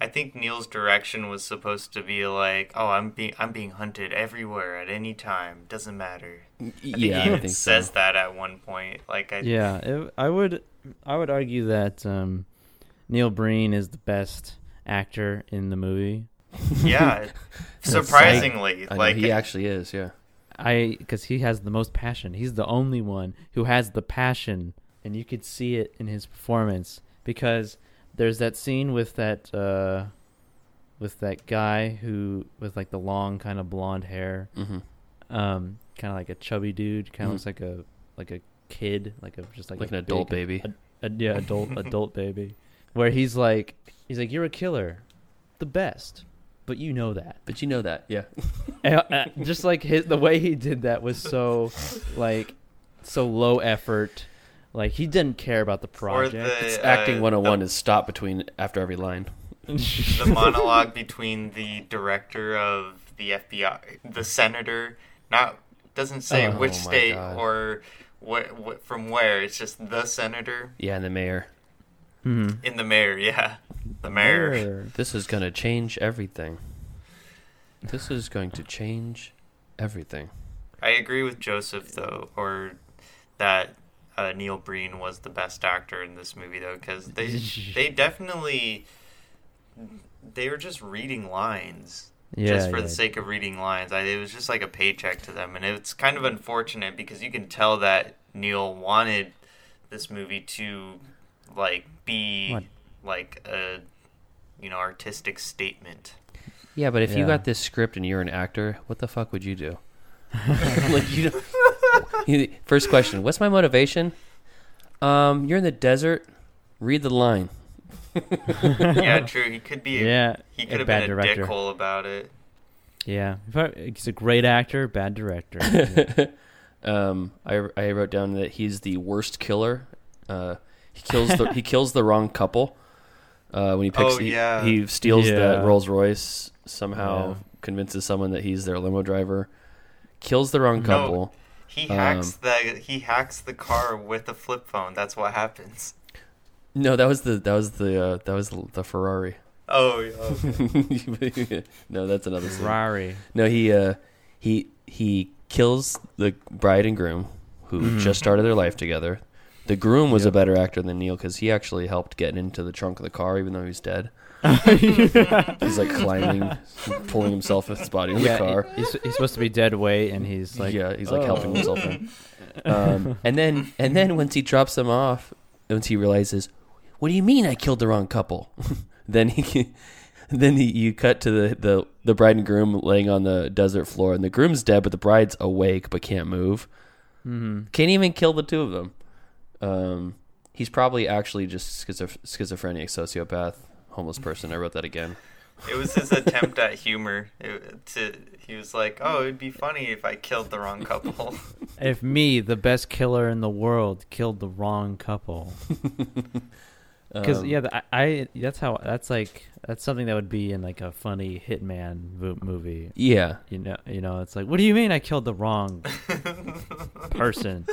I think Neil's direction was supposed to be like, "Oh, I'm being I'm being hunted everywhere at any time. Doesn't matter." I think yeah, he I even think says so. that at one point. Like, I yeah, it, I would. I would argue that um, Neil Breen is the best actor in the movie. yeah, surprisingly, I know, like he actually is. Yeah. I because he has the most passion. He's the only one who has the passion, and you could see it in his performance. Because there's that scene with that uh, with that guy who with like the long kind of blonde hair, hmm um, kind of like a chubby dude, kind of Mhm. looks like a like a kid, like a just like Like a an adult big- baby. a, a- yeah, adult adult baby. where he's like, he's like, "You're a killer, the best, but you know that." But you know that, yeah. And, uh, just like his, the way he did that was so, like, so low effort. Like he didn't care about the project. the It's uh, acting 101 the, is stop between after every line. the monologue between the director of the FBI, the senator, not doesn't say Oh which my state God. or what, what from where. It's just the senator Yeah, and the mayor. Mhm. in the mayor. Yeah, the mayor. This is going to change everything. This is going to change everything. I agree with Joseph though, or that uh, Neil Breen was the best actor in this movie though, because they they definitely they were just reading lines Yeah, just for yeah. the sake of reading lines. I, it was just like a paycheck to them, and it's kind of unfortunate because you can tell that Neil wanted this movie to like be What? like a you know artistic statement. Yeah, but if you got this script and you're an actor, what the fuck would you do? like you, don't- you. First question: What's my motivation? Um, you're in the desert. Read the line. Yeah, true. He could be. A, Yeah, he a could have bad been a director. dickhole about it. Yeah, he's a great actor, bad director. um, I I wrote down that he's the worst killer. Uh, he kills the he kills the wrong couple. Uh, when he picks, Oh, he- yeah. he, steals Yeah. that Rolls Royce. Somehow Yeah. convinces someone that he's their limo driver. Kills the wrong No. couple. He hacks Um, the he hacks the car with a flip phone. That's what happens. No, that was the that was the uh, that was the Ferrari. Oh, yeah, okay. no, that's another scene. Ferrari. No, he uh, he he kills the bride and groom who Mhm. just started their life together. The groom was a better actor than Neil because he actually helped get into the trunk of the car, even though he's dead. He's like climbing, pulling himself his body in yeah, the car. He's, he's supposed to be dead weight, and he's like, yeah, he's like "Oh." helping himself in. Um, and then and then once he drops them off, once he realizes, what do you mean I killed the wrong couple? then he then he, you cut to the, the the bride and groom laying on the desert floor, and the groom's dead, but the bride's awake but can't move. Mhm. Can't even kill the two of them. Um, he's probably actually just schizoph- schizophrenic, sociopath, homeless person. I wrote that again. It was his attempt at humor. It, to he was like, "Oh, it'd be funny if I killed the wrong couple." If me, the best killer in the world, killed the wrong couple. Because Um, yeah, the- I, I that's how that's like that's something that would be in like a funny hitman vo- movie. yeah. You know, you know, it's like, what do you mean I killed the wrong person?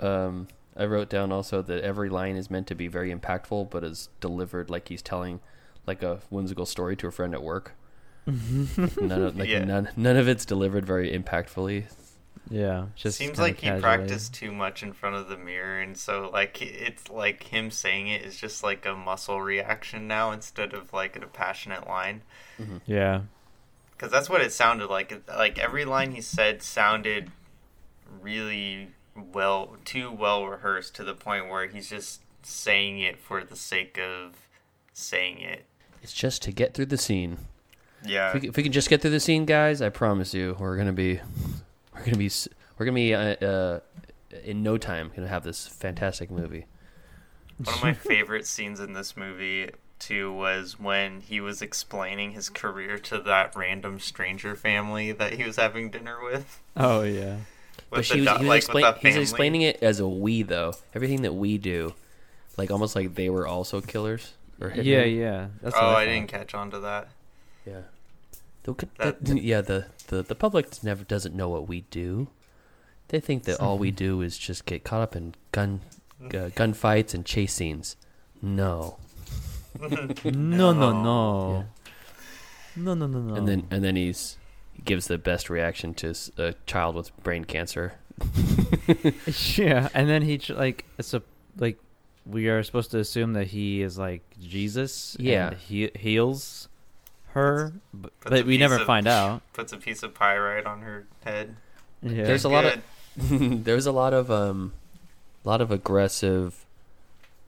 Um, I wrote down also that every line is meant to be very impactful, but is delivered like he's telling like a whimsical story to a friend at work. none of like Yeah. none none of it's delivered very impactfully. Yeah, just Seems kinda like he practiced too much in front of the mirror, and so like it's like him saying it is just like a muscle reaction now instead of like a passionate line. Mm-hmm. Yeah, Because that's what it sounded like. Like every line he said sounded really well, too well rehearsed to the point where he's just saying it for the sake of saying it. It's just to get through the scene. Yeah. If we, if we can just get through the scene, guys, I promise you, we're gonna be, we're gonna be, we're gonna be, uh, uh, in no time, gonna have this fantastic movie. One of my favorite scenes in this movie too was when he was explaining his career to that random stranger family that he was having dinner with. Oh yeah. With but she was, do- he was, like, explain, with the he's explaining it as a we though. Everything that we do, like almost like they were also killers or hitmen. Yeah, yeah. That's what Oh, I thought. didn't catch on to that. Yeah. The, That- the- yeah, the, the, the public never doesn't know what we do. They think that all we do is just get caught up in gun uh, gunfights and chase scenes. No. No, no, no. No, no, no, no. And then and then he's he gives the best reaction to a child with brain cancer. yeah, and then he like it's a like we are supposed to assume that he is like Jesus. Yeah. and he heals her, but, Puts but we never of- find out. Puts a piece of pyrite on her head. Yeah. There's a lot of there's a lot of um a lot of aggressive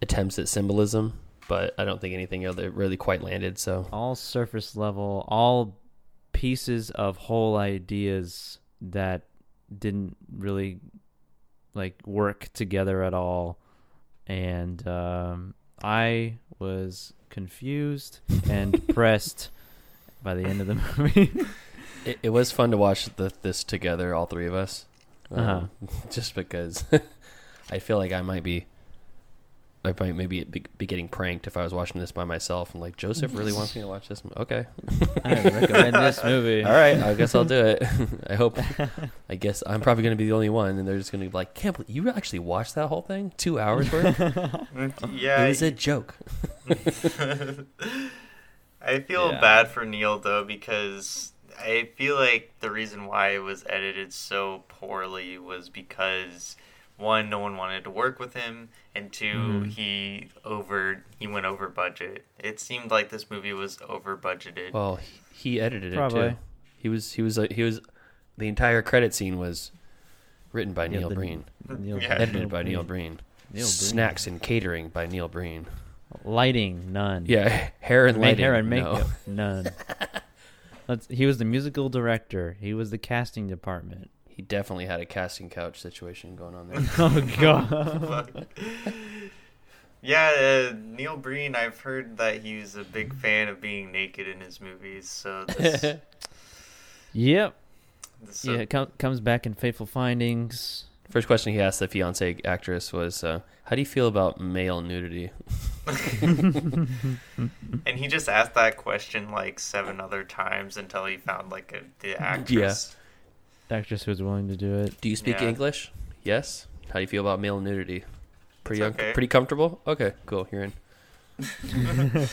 attempts at symbolism, but I don't think anything other really quite landed. So all surface level, all pieces of whole ideas that didn't really like work together at all, and um, I was confused and depressed by the end of the movie. It, it was fun to watch the, this together, all three of us. Uh-huh. Um, just because I feel like I might be, I might maybe be, be getting pranked if I was watching this by myself. And like Joseph really wants me to watch this. Okay, I recommend this movie. all right, I guess I'll do it. I hope. I guess I'm probably going to be the only one, and they're just going to be like, "Can't believe you actually watched that whole thing? Two hours worth? yeah, it was a joke." I feel Yeah. bad for Neil though because I feel like the reason why it was edited so poorly was because one, no one wanted to work with him, and 2 Mhm. he over he went over budget. It seemed like this movie was over budgeted. Well, he, he edited it too. He was he was uh, he was the entire credit scene was written by Yeah, Neil Breen, Neil, Yeah. edited by Breen. Neil Breen. Snacks and catering by Neil Breen. Lighting, none. Yeah, hair and Ma- lighting. hair and no. none. Let's, he was the musical director. He was the casting department. He definitely had a casting couch situation going on there. Oh god. yeah, uh, Neil Breen. I've heard that he's a big fan of being naked in his movies. So this, yep. this Yeah, it com- comes back in Fateful Findings. First question he asked the fiance actress was, uh, "How do you feel about male nudity?" and he just asked that question like seven other times until he found like a, the actress. Actress who was willing to do it. Do you speak Yeah. English? Yes. How do you feel about male nudity? Pretty It's un- okay. pretty comfortable. Okay, cool. You're in.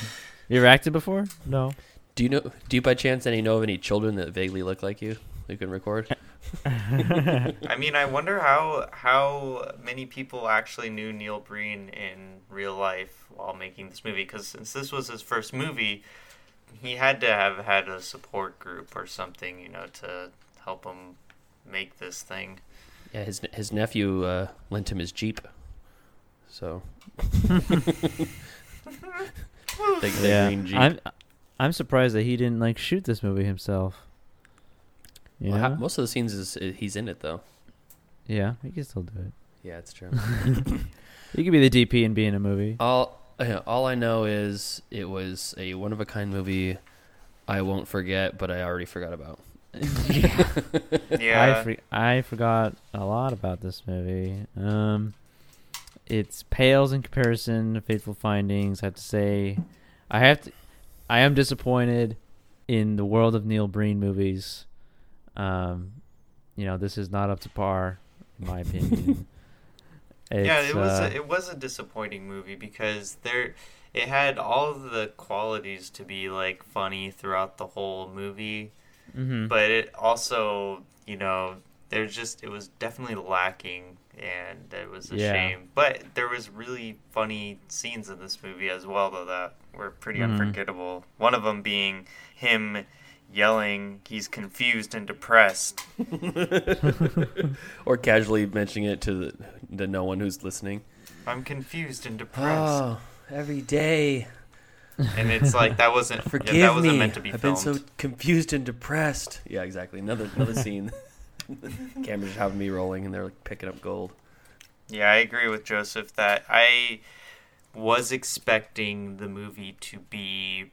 You ever acted before? No. Do you know? Do you by chance any know of any children that vaguely look like you? You can record. I mean, I wonder how how many people actually knew Neil Breen in real life while making this movie. Because since this was his first movie, he had to have had a support group or something, you know, to help him make this thing. Yeah, his his nephew uh, lent him his jeep. So. the, the yeah. green jeep. I'm I'm surprised that he didn't like shoot this movie himself. You Well, know? ha- most of the scenes is he's in it though. yeah, he can still do it. Yeah, it's true. You could be the DP and be in a movie. all all I know is it was a one of a kind movie. I won't forget, but I already forgot about. Yeah. I for, I forgot a lot about this movie. Um, it's pales in comparison to Fateful Findings. I have to say, I have to. I am disappointed in the world of Neil Breen movies. Um, you know, this is not up to par, in my opinion. yeah, it was uh, a, it was a disappointing movie because there it had all the qualities to be like funny throughout the whole movie. mhm. but it also you know there's just it was definitely lacking and it was a Yeah. shame but there was really funny scenes in this movie as well though that were pretty Mhm. unforgettable one of them being him yelling he's confused and depressed or casually mentioning it to the, the no one who's listening. i'm confused and depressed Oh, every day. and it's like that wasn't yeah, Forgive that wasn't me. meant to be I've filmed been so confused and depressed. Yeah, exactly. Another another scene. Cameras having me rolling, and they're like picking up gold. Yeah, I agree with Joseph that I was expecting the movie to be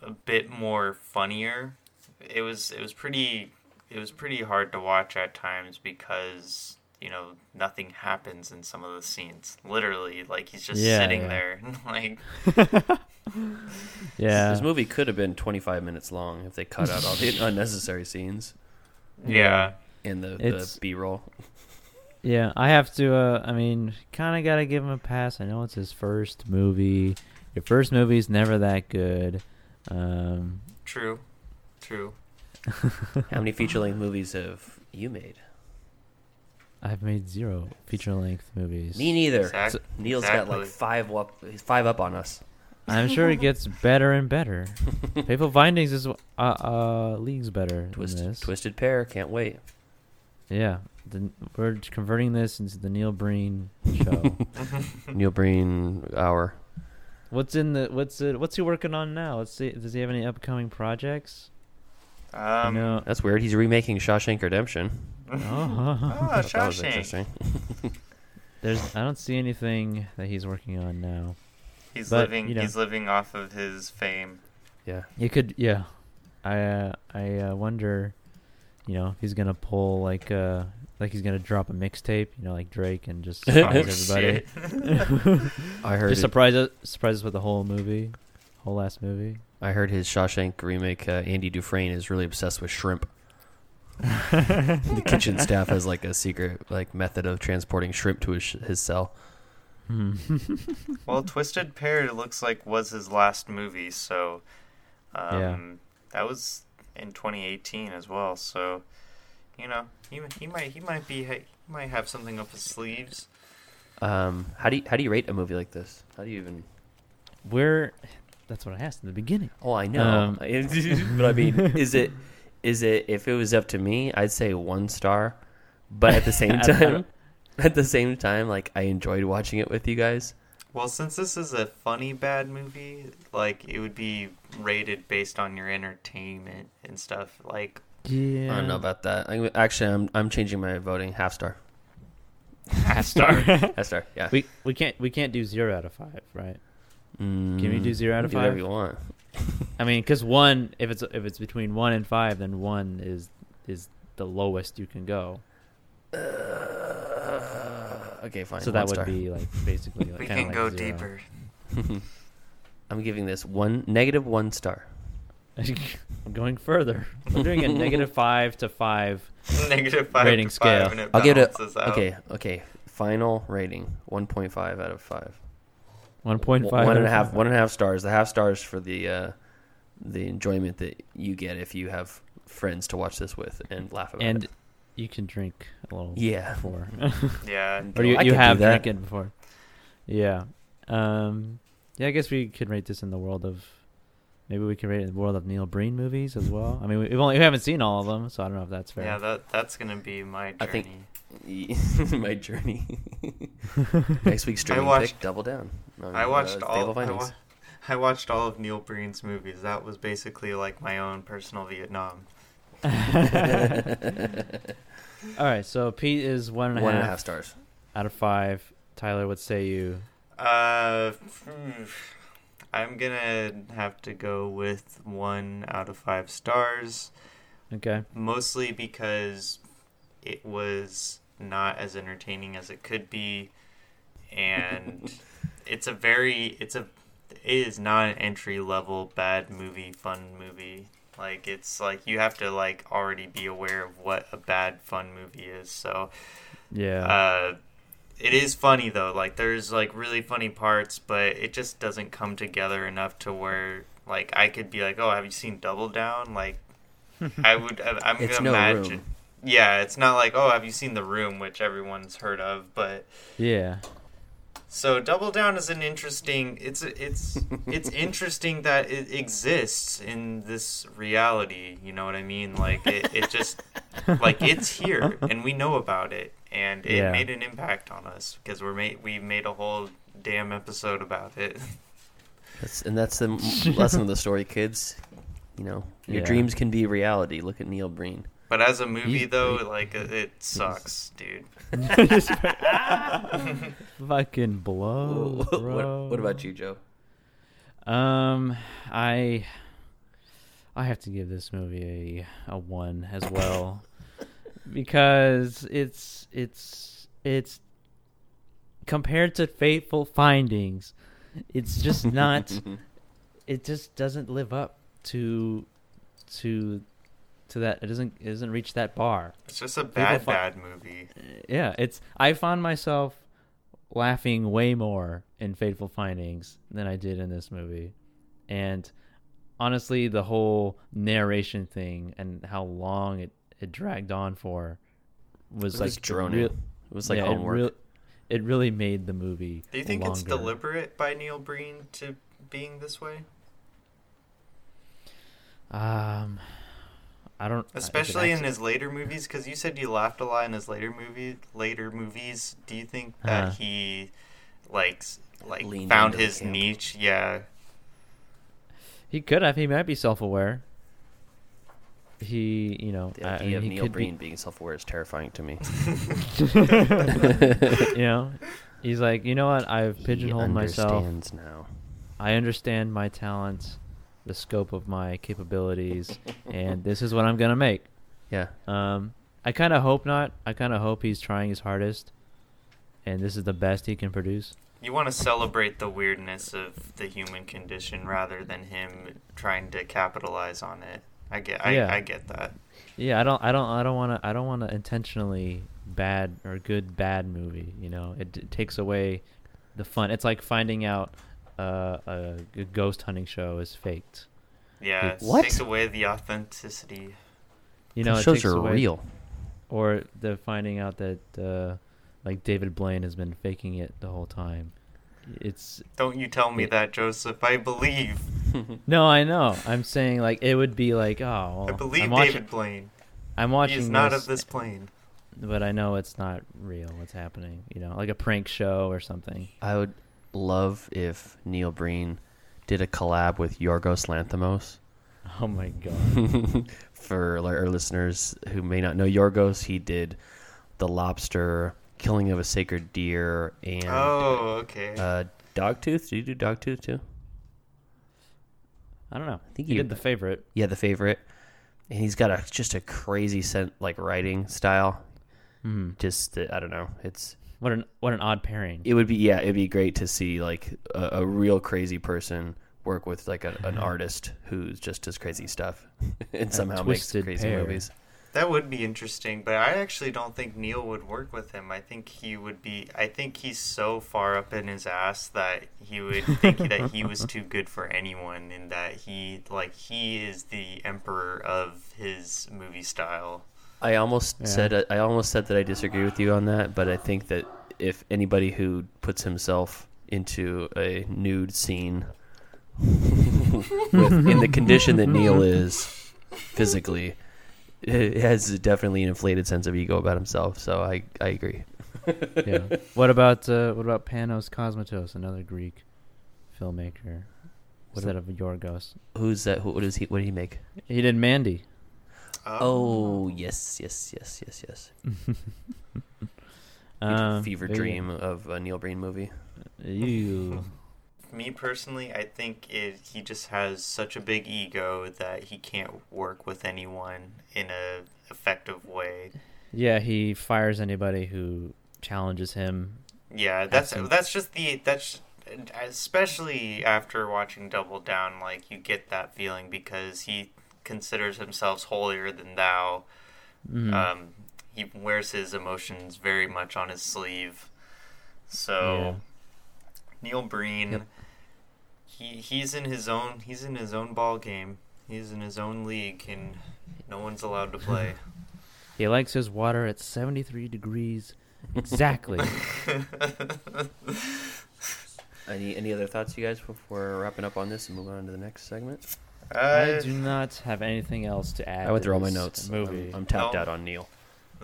a bit more funnier. It was it was pretty it was pretty hard to watch at times because you know nothing happens in some of the scenes. Literally, like he's just Yeah, sitting yeah. there, like yeah. This movie could have been 25 minutes long if they cut out all the unnecessary scenes yeah. in the, the B-roll. Yeah, I have to. Uh, I mean, kind of got to give him a pass. I know it's his first movie. Your first movie's never that good. Um, True, true. How many feature-length movies have you made? I've made zero feature-length movies. Me neither. Exact- So Neil's got like five up. He's five up on us. I'm sure it gets better and better. Fateful Findings is uh, uh leagues better Twist, than this. Twisted Pair. Can't wait. Yeah, the, we're converting this into the Neil Breen show. Neil Breen hour. what's in the what's it? What's he working on now? Let's see. Does he have any upcoming projects? Um, no. That's weird. He's remaking Shawshank Redemption. Oh, Oh, that was Shawshank. interesting. there's. I don't see anything that he's working on now. He's But, living. you know. He's living off of his fame. Yeah. You could, yeah. I uh, I uh, wonder, you know, if he's gonna pull like uh like he's gonna drop a mixtape, you know, like Drake, and just Oh, surprise everybody. I heard. just it- surprise us, surprise us with the whole movie, whole last movie. I heard his Shawshank remake. Uh, Andy Dufresne is really obsessed with shrimp. the kitchen staff has like a secret like method of transporting shrimp to his, his cell. Hmm. well, Twisted Pair looks like was his last movie, so um, Yeah. that was in 2018 as well. So you know, he he might he might be he might have something up his sleeves. Um, how do you how do you rate a movie like this? How do you even? Where? That's what I asked in the beginning. Oh, I know. Um, but I mean, is it is it if it was up to me, I'd say one star. But at the same time, at the same time, like I enjoyed watching it with you guys. Well, since this is a funny bad movie, like it would be rated based on your entertainment and stuff. Like Yeah. I don't know about that. I, actually, I'm I'm changing my voting half star. half star. Half star. Yeah. we we can't we can't do zero out of five, right? Mm, we do zero out of do whatever five? you want. I mean, because one, if it's if it's between one and five, then one is is the lowest you can go. Uh, okay, fine. so one that would star. be like basically like we can like go zero. deeper. I'm giving this one negative one star. I'm going further. I'm doing a negative five to five. Negative five Rating to five, scale. and it I'll give it. balances out. Okay, okay. Final rating: one point five out of five. One point One five. one and a half. One and a half stars. The half stars for the uh, the enjoyment that you get if you have friends to watch this with and laugh about And it. you can drink a little Yeah. before. Yeah. or you, I you have that. drinking before. Yeah. Um. Yeah, I guess we could rate this in the world of. Maybe we can rate it in the world of Neil Breen movies as well. I mean, we've only we haven't seen all of them, so I don't know if that's fair. Yeah, that that's gonna be my journey. I think- my journey. Next week's streaming watched- pick, double down. on, I watched uh, all. I, wa- I watched all of Neil Breen's movies. That was basically like my own personal Vietnam. all right, so Pete is one and a half One and a half stars. out of five. Tyler, what say you? Uh, I'm gonna have to go with one out of five stars, Okay. mostly because it was not as entertaining as it could be, and it's a very it's a it is not an entry level bad movie fun movie. Like it's like you have to like already be aware of what a bad fun movie is. So Yeah. uh, it is funny though. Like there's like really funny parts, but it just doesn't come together enough to where like I could be like, oh, have you seen Double Down? Like I would. I'm gonna no imagine. room. Yeah, it's not like oh, have you seen The Room, which everyone's heard of, but yeah. so Double Down is an interesting. It's it's it's interesting that it exists in this reality. You know what I mean? Like it, it just like it's here and we know about it, and it Yeah. made an impact on us because we're made we made a whole damn episode about it. That's, and that's the lesson of the story, kids. You know, your Yeah. dreams can be reality. Look at Neil Breen. But as a movie He's though, great. like it, it sucks, dude. Fucking blow, what, bro. what about you, Joe? Um, I I have to give this movie a a one as well because it's it's it's compared to Fateful Findings, it's just not. it just doesn't live up to to to that. It doesn't it doesn't reach that bar. It's just a People bad fi- bad movie. Yeah, it's I found myself laughing way more in Fateful Findings than I did in this movie. And honestly, the whole narration thing and how long it, it dragged on for was It like droning. real- It was like yeah, homework. It, real- it really made the movie. Do you think it's deliberate by Neil Breen to being this way? Um, I don't. is Especially in his later movies, because you said you laughed a lot in his later movie, later movies. Do you think that Uh-huh. he, like, like Leaned found his niche? Yeah, He could have. He might be self-aware. He, you know, The I- I idea mean, of he Neil could be- Breen being self-aware is terrifying to me. you know, he's like, you know what? I've pigeonholed he myself. understands now. I understand my talents, the scope of my capabilities, and this is what I'm gonna make. Yeah. Um, I kind of hope not. I kind of hope he's trying his hardest, and this is the best he can produce. You want to celebrate the weirdness of the human condition rather than him trying to capitalize on it. I get, I, Yeah. I get that. Yeah, I don't, I don't, I don't want to, I don't want to intentionally bad or good bad movie. You know, it, it takes away the fun. It's like finding out uh, a, g- ghost hunting show is faked. Yeah, it What? takes away the authenticity. You know, Those it shows takes are away, real. Or the finding out that uh, like David Blaine has been faking it the whole time. It's Don't you tell me Yeah. that, Joseph. I believe. no, I know. I'm saying like it would be like, oh, I well, believe I'm watching, David Blaine. I'm watching is not this, of this plane. but I know it's not real. What's happening? You know, like a prank show or something. I would love if Neil Breen did a collab with Yorgos Lanthimos. Oh my god. For our listeners who may not know Yorgos, he did The Lobster, Killing of a Sacred Deer, and Oh, okay. uh, Dogtooth. Did you do Dogtooth too? I don't know. I think he you- did the favorite. Yeah, the favorite. And he's got a just a crazy scent like writing style. Hmm. Just uh, I don't know. It's What an what an odd pairing. it would be yeah it'd be great to see like a, a real crazy person work with like a, an artist who's just does crazy stuff and somehow makes crazy pair. movies. That would be interesting, but I actually don't think Neil would work with him. I think he would be. I think he's so far up in his ass that he would think that he was too good for anyone, and that he like he is the emperor of his movie style. I almost Yeah. said I almost said that I disagree with you on that, but I think that if anybody who puts himself into a nude scene with, in the condition that Neil is physically, it has definitely an inflated sense of ego about himself. So I I agree. yeah. What about uh, what about Panos Cosmatos, another Greek filmmaker, What instead of Yorgos? Who's that? Who, what does he? What did he make? He did Mandy. Oh yes, yes, yes, yes, yes. He Um, Fever there you Dream of a Neil Breen movie. go. You. Me personally, I think it, he just has such a big ego that he can't work with anyone in a effective way. Yeah, he fires anybody who challenges him. Yeah, that's some- that's just the that's especially after watching Double Down, like you get that feeling because he considers himself holier than thou. Mhm. Um, he wears his emotions very much on his sleeve. So Neil Breen, Yep. he he's in his own he's in his own ball game. He's in his own league, and no one's allowed to play. He likes his water at 73 degrees exactly. Any any other thoughts, you guys, before wrapping up on this and moving on to the next segment? I Uh, do not have anything else to add. I went to through all my notes. Movie. I'm, I'm tapped No. out on Neil.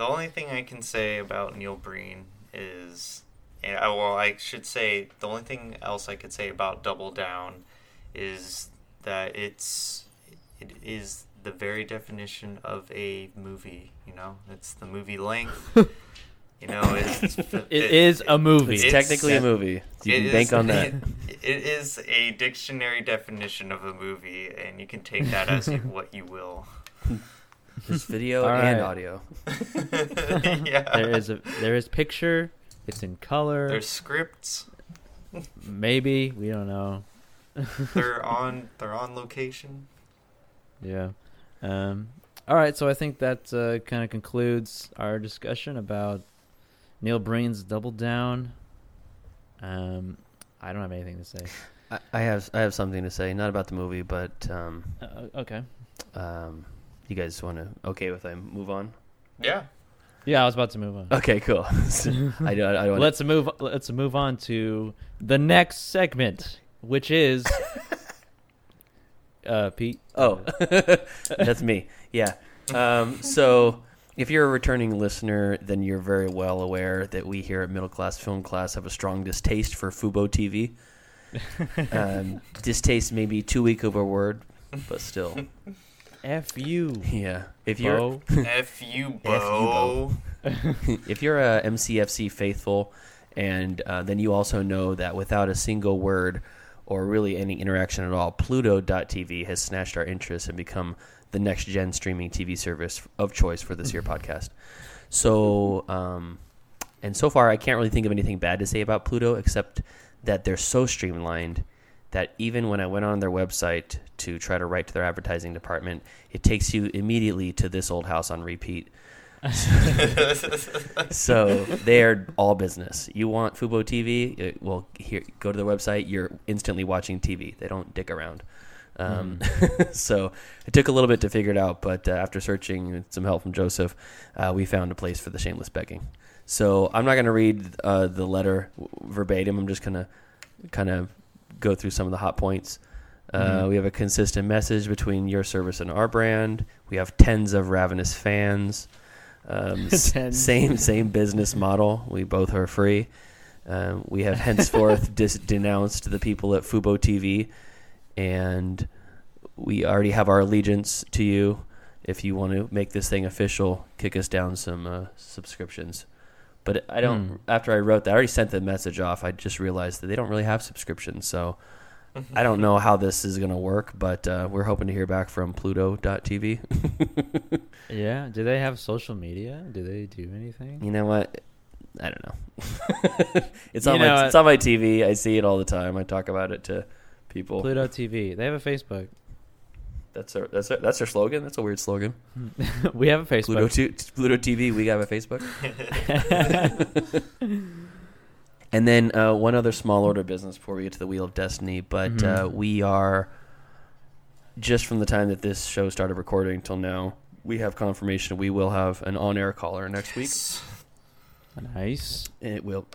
The only thing I can say about Neil Breen is, eh, well, I should say the only thing else I could say about Double Down is that it's it is the very definition of a movie. You know, it's the movie length. you know, it's It is a movie. It's, It's- technically a movie. You can is- bank on that. It, it is a dictionary definition of a movie, and you can take that as what you will. There's video and right. audio. yeah. there is a there is picture. It's in color. There's scripts. Maybe we don't know. They're on. They're on location. Yeah. Um, all right, so I think that uh, kind of concludes our discussion about Neil Breen's Double Down. Um, I don't have anything to say. I, I have I have something to say, not about the movie, but um, Uh, okay. um, you guys want to okay with I move on? Yeah. Yeah, I was about to move on. Okay, cool. I don't. I don't. Let's move. Let's move on to the next segment, which is uh, Pete. Oh, that's me. Yeah. Um, so, if you're a returning listener, then you're very well aware that we here at Middle Class Film Class have a strong distaste for Fubo TV. Um, distaste may be too weak of a word, but still, F you. yeah. If you're Bo. F you, F you, Bo. if you're a MCFC faithful, and uh, then you also know that without a single word or really any interaction at all, Pluto.tv has snatched our interest and become the next gen streaming TV service of choice for this year podcast. So, um, and so far, I can't really think of anything bad to say about Pluto except that they're so streamlined that even when I went on their website to try to write to their advertising department, it takes you immediately to this old house on repeat. so they're all business. You want Fubo TV? Uh, Well, here, go to their website. You're instantly watching TV. They don't dick around. Um, so it took a little bit to figure it out, but uh, after searching with some help from Joseph, uh, we found a place for the shameless begging. So I'm not going to read uh, the letter verbatim. I'm just going to kind of go through some of the hot points. Uh, We have a consistent message between your service and our brand. We have tens of ravenous fans. Um, same same business model. We both are free. Um, we have henceforth dis- denounced the people at Fubo TV, and we already have our allegiance to you. If you want to make this thing official, kick us down some uh, subscriptions. But I don't. Hmm. After I wrote that, I already sent the message off. I just realized that they don't really have subscriptions, so I don't know how this is going to work. But uh, we're hoping to hear back from Pluto.tv. Yeah. Do they have social media? Do they do anything? You know what? I don't know. it's You on know my what? it's on my TV. I see it all the time. I talk about it to people. Pluto TV. They have a Facebook. That's our that's their, that's their slogan. That's a weird slogan. we have a Facebook. Pluto t- Pluto TV. We have a Facebook. and then uh, one other small order business before we get to the Wheel of Destiny. But Mhm. uh, we are just from the time that this show started recording till now. We have confirmation we will have an on-air caller next week. Nice. and it will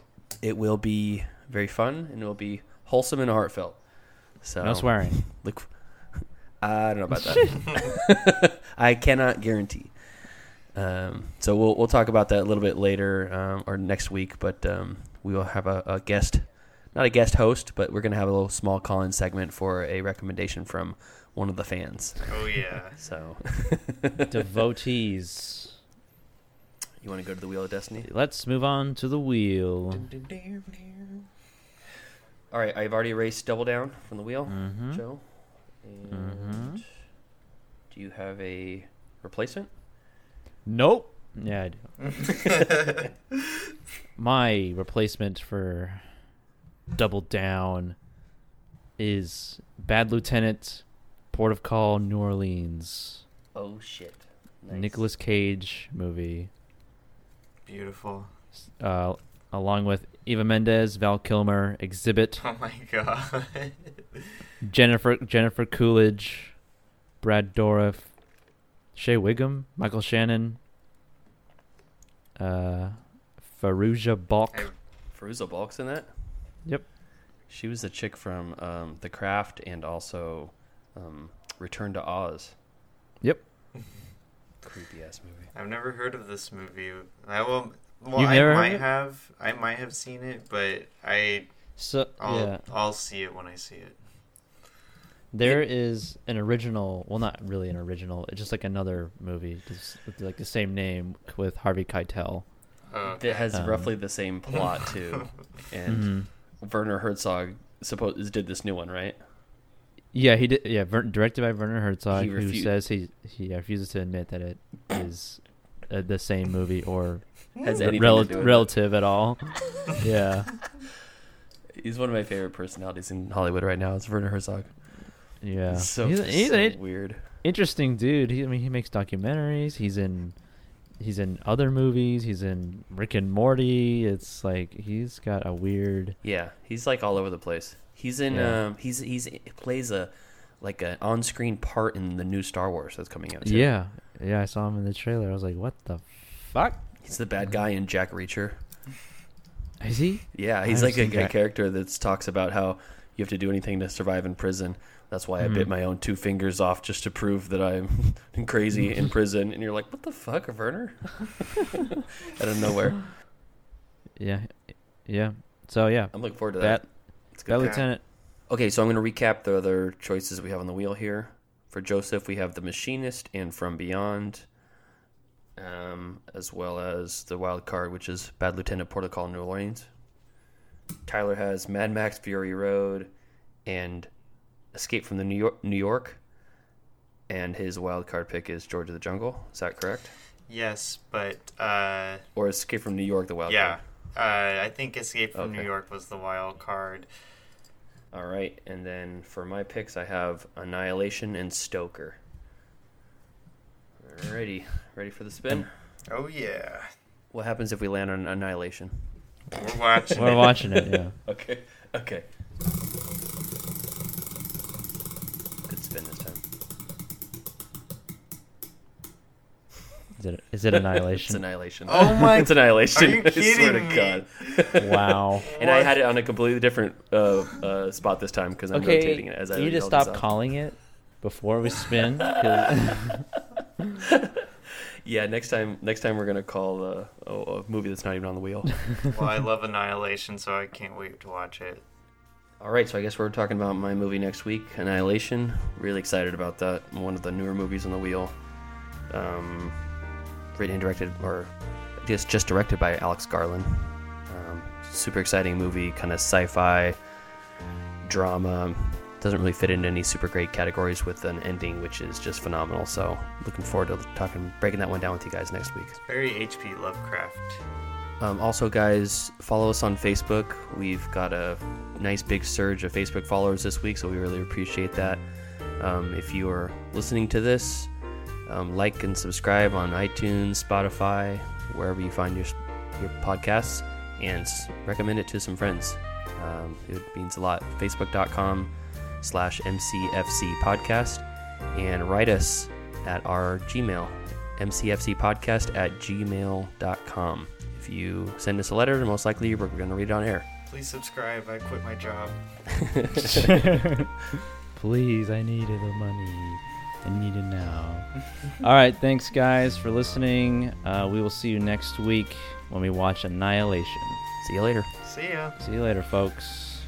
it will be very fun and it will be wholesome and heartfelt. So No swearing. Look, I don't know about that. I cannot guarantee. Um, so we'll we'll talk about that a little bit later um, or next week. But um, we will have a, a guest, not a guest host, but we're gonna have a little small call-in segment for a recommendation from one of the fans. Oh yeah. So Devotees. you want to go to the Wheel of Destiny? Let's move on to the wheel. All right, I've already erased Double Down from the wheel. Mm-hmm. Joe. And do you have a replacement? Nope. Yeah, I do. My replacement for Double Down is Bad Lieutenant, Port of Call, New Orleans. Oh shit! Nice. Nicolas Cage movie, Beautiful. uh, along with Eva Mendes, Val Kilmer, Xzibit, Oh my god. Jennifer Jennifer Coolidge, Brad Dourif, Shea Whigham, Michael Shannon, uh, Fairuza Balk. I- Fairuza Balk's in that. Yep. She was the chick from um, The Craft and also um, Return to Oz. Yep. Creepy ass movie. I've never heard of this movie. I will. Well, You've I never might have. I might have seen it, but I. So I'll. yeah, I'll see it when I see it. There is an original. Well, not really an original. It's just like another movie, just with like the same name with Harvey Keitel. That has Um, roughly the same plot too, and Mhm. Werner Herzog suppose did this new one, right? Yeah, he did. Yeah, Ver- directed by Werner Herzog, He who says he he refuses to admit that it is uh, the same movie or Has re- anything rel- to do with it. relative at all. yeah, He's one of my favorite personalities in Hollywood right now. It's Werner Herzog. Yeah. He's so, he's, he's so an weird. interesting dude. He, I mean, he makes documentaries. He's in he's in other movies. He's in Rick and Morty. It's like he's got a weird. Yeah, he's like all over the place. He's in. Yeah. Um, he's he's he plays a like an on-screen part in the new Star Wars that's coming out. too. Yeah, yeah. I saw him in the trailer. I was like, what the fuck? he's the bad guy in Jack Reacher. Is he? Yeah, I he's haven't like a, a character that talks about how you have to do anything to survive in prison. That's why I bit Mhm. my own two fingers off just to prove that I'm crazy in prison. And you're like, what the fuck, Werner? Out of nowhere. Yeah, yeah. So yeah, I'm looking forward to that that. It's that lieutenant. Okay, so I'm going to recap the other choices we have on the wheel here. For Joseph, we have The Machinist and From Beyond, um, as well as the wild card, which is Bad Lieutenant Port of Call New Orleans. Tyler has Mad Max Fury Road and Escape from the New York, New York, and his wild card pick is George of the Jungle. Is that correct? Yes, but uh, Or Escape from New York, the wild yeah, card? uh, I think Escape from New York was the wild card. All right, and then for my picks, I have Annihilation and Stoker. Alrighty, ready for the spin? Oh yeah, What happens if we land on Annihilation? we're watching. We're it. watching it. Yeah. Okay, okay. Good spin this time. Is it? Is it Annihilation? It's Annihilation. Oh my- it's Annihilation. Are you I swear to kidding me? God. wow. And I had it on a completely different uh, uh, spot this time because I'm Okay, rotating it as I you need to stop calling it before we spin. Yeah, next time, next time we're gonna call uh, a, a movie that's not even on the wheel. Well, I love Annihilation, so I can't wait to watch it. All right, so I guess we're talking about my movie next week, Annihilation. Really excited about that. One of the newer movies on the wheel. Um, written and directed, or I guess just directed by Alex Garland. Um, super exciting movie, kind of sci-fi drama. Doesn't really fit into any super great categories with an ending, which is just phenomenal. So looking forward to talking, breaking that one down with you guys next week. Very H.P. Lovecraft. Um, also, guys, follow us on Facebook. We've got a nice big surge of Facebook followers this week, so we really appreciate that. Um, if you are listening to this, um, like and subscribe on iTunes, Spotify, wherever you find your your podcasts, and recommend it to some friends. Um, it means a lot. Facebook.com slash MCFC podcast, and write us at our Gmail, mcfcpodcast at gmail.com. If you send us a letter, most likely we're going to read it on air. Please subscribe. I quit my job. Please, I needed the money. I need it now. All right, thanks guys for listening. Uh, we will see you next week when we watch Annihilation. See you later. See ya. See you later, folks.